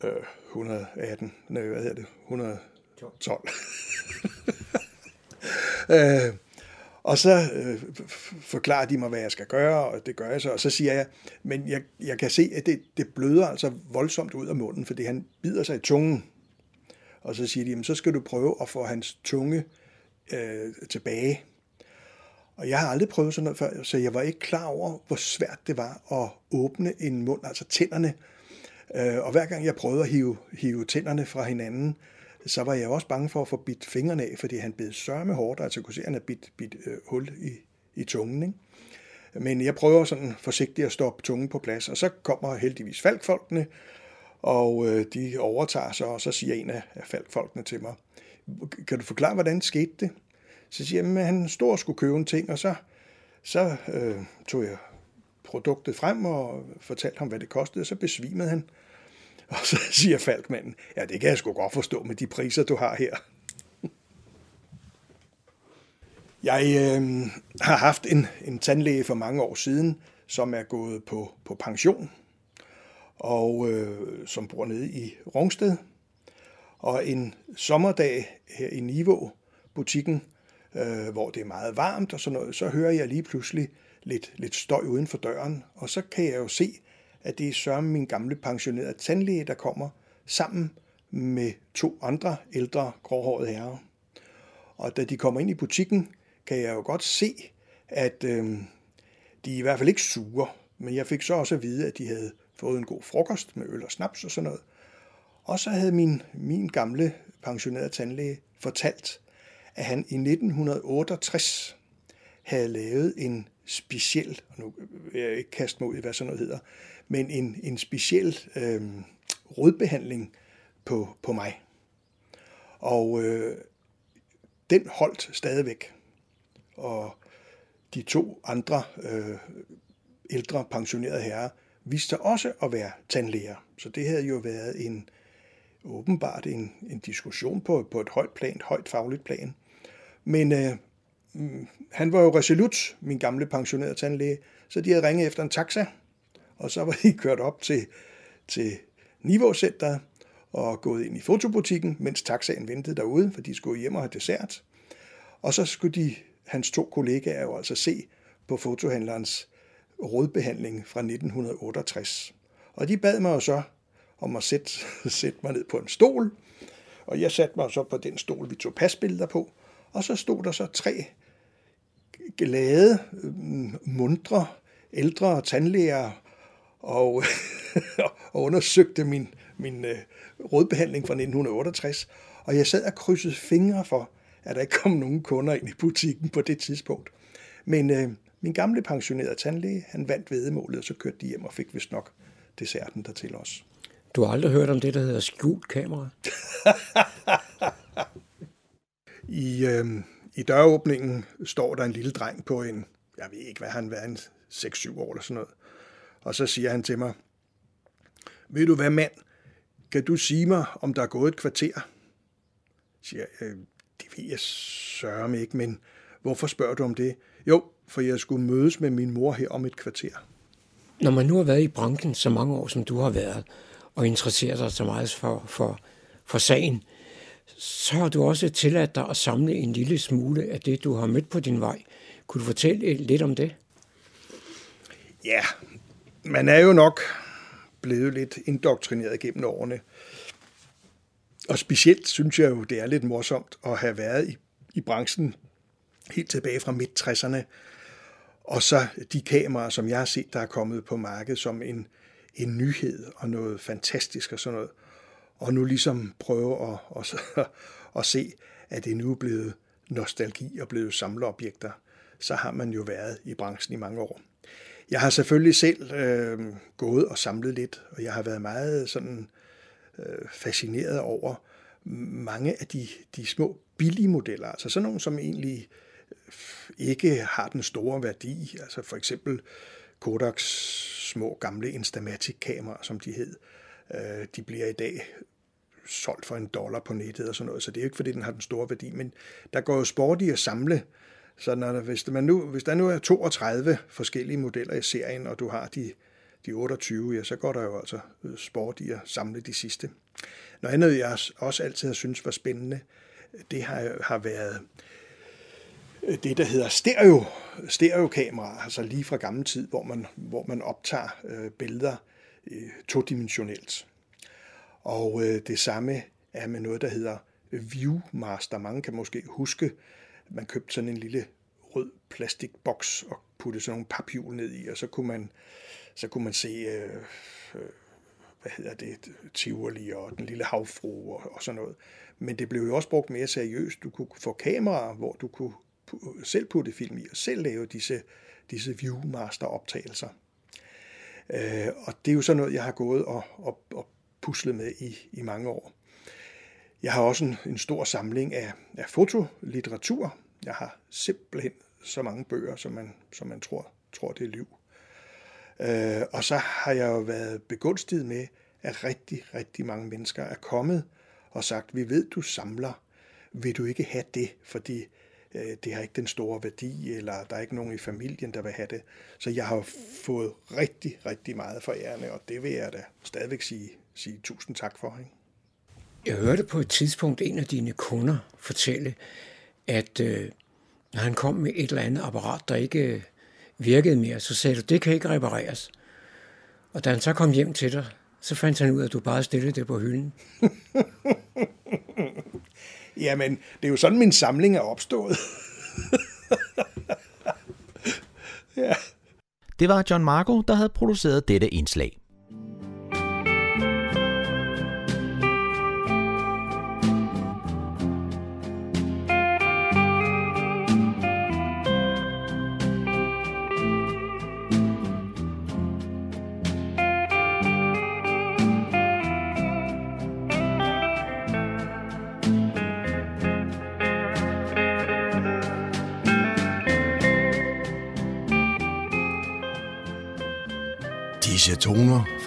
øh, 118, nej, hvad hedder det? 112. øh, og så øh, forklarer de mig, hvad jeg skal gøre, og det gør jeg så. Og så siger jeg, men jeg, jeg kan se, at det, det bløder altså voldsomt ud af munden, fordi han bider sig i tungen. Og så siger de, jamen, så skal du prøve at få hans tunge øh, tilbage. Og jeg har aldrig prøvet sådan noget før, så jeg var ikke klar over, hvor svært det var at åbne en mund, altså tænderne. Øh, og hver gang jeg prøvede at hive, hive tænderne fra hinanden, så var jeg også bange for at få bidt fingrene af, fordi han bed sørme hårdt, altså kunne se, at han havde bidt, bidt øh, hul i, i tungen. Ikke? Men jeg prøver sådan forsigtigt at stoppe tungen på plads, og så kommer heldigvis falkfolkene, og øh, de overtager sig, og så siger en af, af falkfolkene til mig, kan du forklare, hvordan skete det? Så siger jeg, at han stod og skulle købe en ting, og så, så øh, tog jeg produktet frem og fortalte ham, hvad det kostede, og så besvimede han. Og så siger Falkmanden, ja, det kan jeg sgu godt forstå med de priser, du har her. Jeg øh, har haft en, en tandlæge for mange år siden, som er gået på, på pension, og øh, som bor nede i Rungsted. Og en sommerdag her i Niveau, butikken, øh, hvor det er meget varmt og sådan noget, så hører jeg lige pludselig lidt, lidt støj uden for døren, og så kan jeg jo se, at det er Søren, min gamle pensionerede tandlæge, der kommer sammen med to andre ældre gråhårede herrer. Og da de kommer ind i butikken, kan jeg jo godt se, at øh, de er i hvert fald ikke sure, men jeg fik så også at vide, at de havde fået en god frokost med øl og snaps og sådan noget. Og så havde min, min gamle pensionerede tandlæge fortalt, at han i 1968 havde lavet en speciel, og nu vil jeg ikke kaste mig ud i, hvad sådan noget hedder, men en, en speciel øh, rødbehandling på, på mig. Og øh, den holdt stadigvæk. Og de to andre øh, ældre pensionerede herrer viste sig også at være tandlæger. Så det havde jo været en åbenbart en, en diskussion på, på et højt plan, et højt fagligt plan. Men øh, Mm, han var jo resolut, min gamle pensionerede tandlæge, så de havde ringet efter en taxa, og så var de kørt op til, til Niveaucenteret og gået ind i fotobutikken, mens taxaen ventede derude, for de skulle hjem og have dessert. Og så skulle de, hans to kollegaer jo altså se på fotohandlerens rådbehandling fra 1968. Og de bad mig jo så om at sætte, sætte mig ned på en stol, og jeg satte mig så på den stol, vi tog pasbilleder på, og så stod der så tre glade, mm, mundre, ældre tandlæger og, og undersøgte min, min øh, rådbehandling fra 1968. Og jeg sad og krydsede fingre for, at der ikke kom nogen kunder ind i butikken på det tidspunkt. Men øh, min gamle pensionerede tandlæge, han vandt vedemålet, og så kørte de hjem og fik vist nok desserten der til os. Du har aldrig hørt om det, der hedder skjult kamera? I, øh, i døråbningen står der en lille dreng på en, jeg ved ikke, hvad han var, en 6-7 år eller sådan noget. Og så siger han til mig, ved du hvad mand, kan du sige mig, om der er gået et kvarter? Siger jeg, øh, det ved jeg sørge ikke, men hvorfor spørger du om det? Jo, for jeg skulle mødes med min mor her om et kvarter. Når man nu har været i branchen så mange år, som du har været, og interesserer dig så meget for, for, for sagen, så har du også tilladt dig at samle en lille smule af det, du har mødt på din vej. Kunne du fortælle øh, lidt om det? Ja, man er jo nok blevet lidt indoktrineret gennem årene. Og specielt synes jeg jo, det er lidt morsomt at have været i, i branchen helt tilbage fra midt-60'erne. Og så de kameraer, som jeg har set, der er kommet på markedet som en, en nyhed og noget fantastisk og sådan noget. Og nu ligesom prøve at, at, at se, at det nu er blevet nostalgi og blevet samleobjekter, så har man jo været i branchen i mange år. Jeg har selvfølgelig selv øh, gået og samlet lidt, og jeg har været meget sådan øh, fascineret over mange af de, de små billige modeller, altså sådan nogle, som egentlig øh, ikke har den store værdi, altså for eksempel Kodaks små gamle Instamatic-kameraer, som de hed. Øh, de bliver i dag solgt for en dollar på nettet og sådan noget, så det er jo ikke, fordi den har den store værdi, men der går jo sport i at samle så når der, hvis, man nu, hvis der nu er 32 forskellige modeller i serien, og du har de, de 28, ja, så går der jo altså øh, sport i at samle de sidste. Noget andet, jeg også altid har syntes var spændende, det har, har været øh, det, der hedder stereo, stereokamera, altså lige fra gammel tid, hvor man, hvor man optager øh, billeder øh, todimensionelt. Og øh, det samme er med noget, der hedder Viewmaster. Mange kan måske huske man købte sådan en lille rød plastikboks og puttede sådan nogle paphjul ned i, og så kunne man, så kunne man se, øh, øh, hvad hedder det, Tivoli og den lille havfru og, og sådan noget. Men det blev jo også brugt mere seriøst. Du kunne få kameraer, hvor du kunne selv putte film i og selv lave disse, disse Viewmaster-optagelser. Øh, og det er jo sådan noget, jeg har gået og, og, og puslet med i, i mange år. Jeg har også en, en stor samling af, af fotolitteratur. Jeg har simpelthen så mange bøger, som man, som man tror, tror, det er liv. Øh, og så har jeg jo været begunstiget med, at rigtig, rigtig mange mennesker er kommet og sagt, vi ved, du samler. Vil du ikke have det, fordi øh, det har ikke den store værdi, eller der er ikke nogen i familien, der vil have det. Så jeg har fået rigtig, rigtig meget for ærende, og det vil jeg da stadigvæk sige, sige tusind tak for. Ikke? Jeg hørte på et tidspunkt en af dine kunder fortælle, at øh, når han kom med et eller andet apparat, der ikke øh, virkede mere, så sagde du, det kan ikke repareres. Og da han så kom hjem til dig, så fandt han ud af, at du bare stillede det på hylden. Jamen, det er jo sådan, min samling er opstået. ja. Det var John Marco, der havde produceret dette indslag.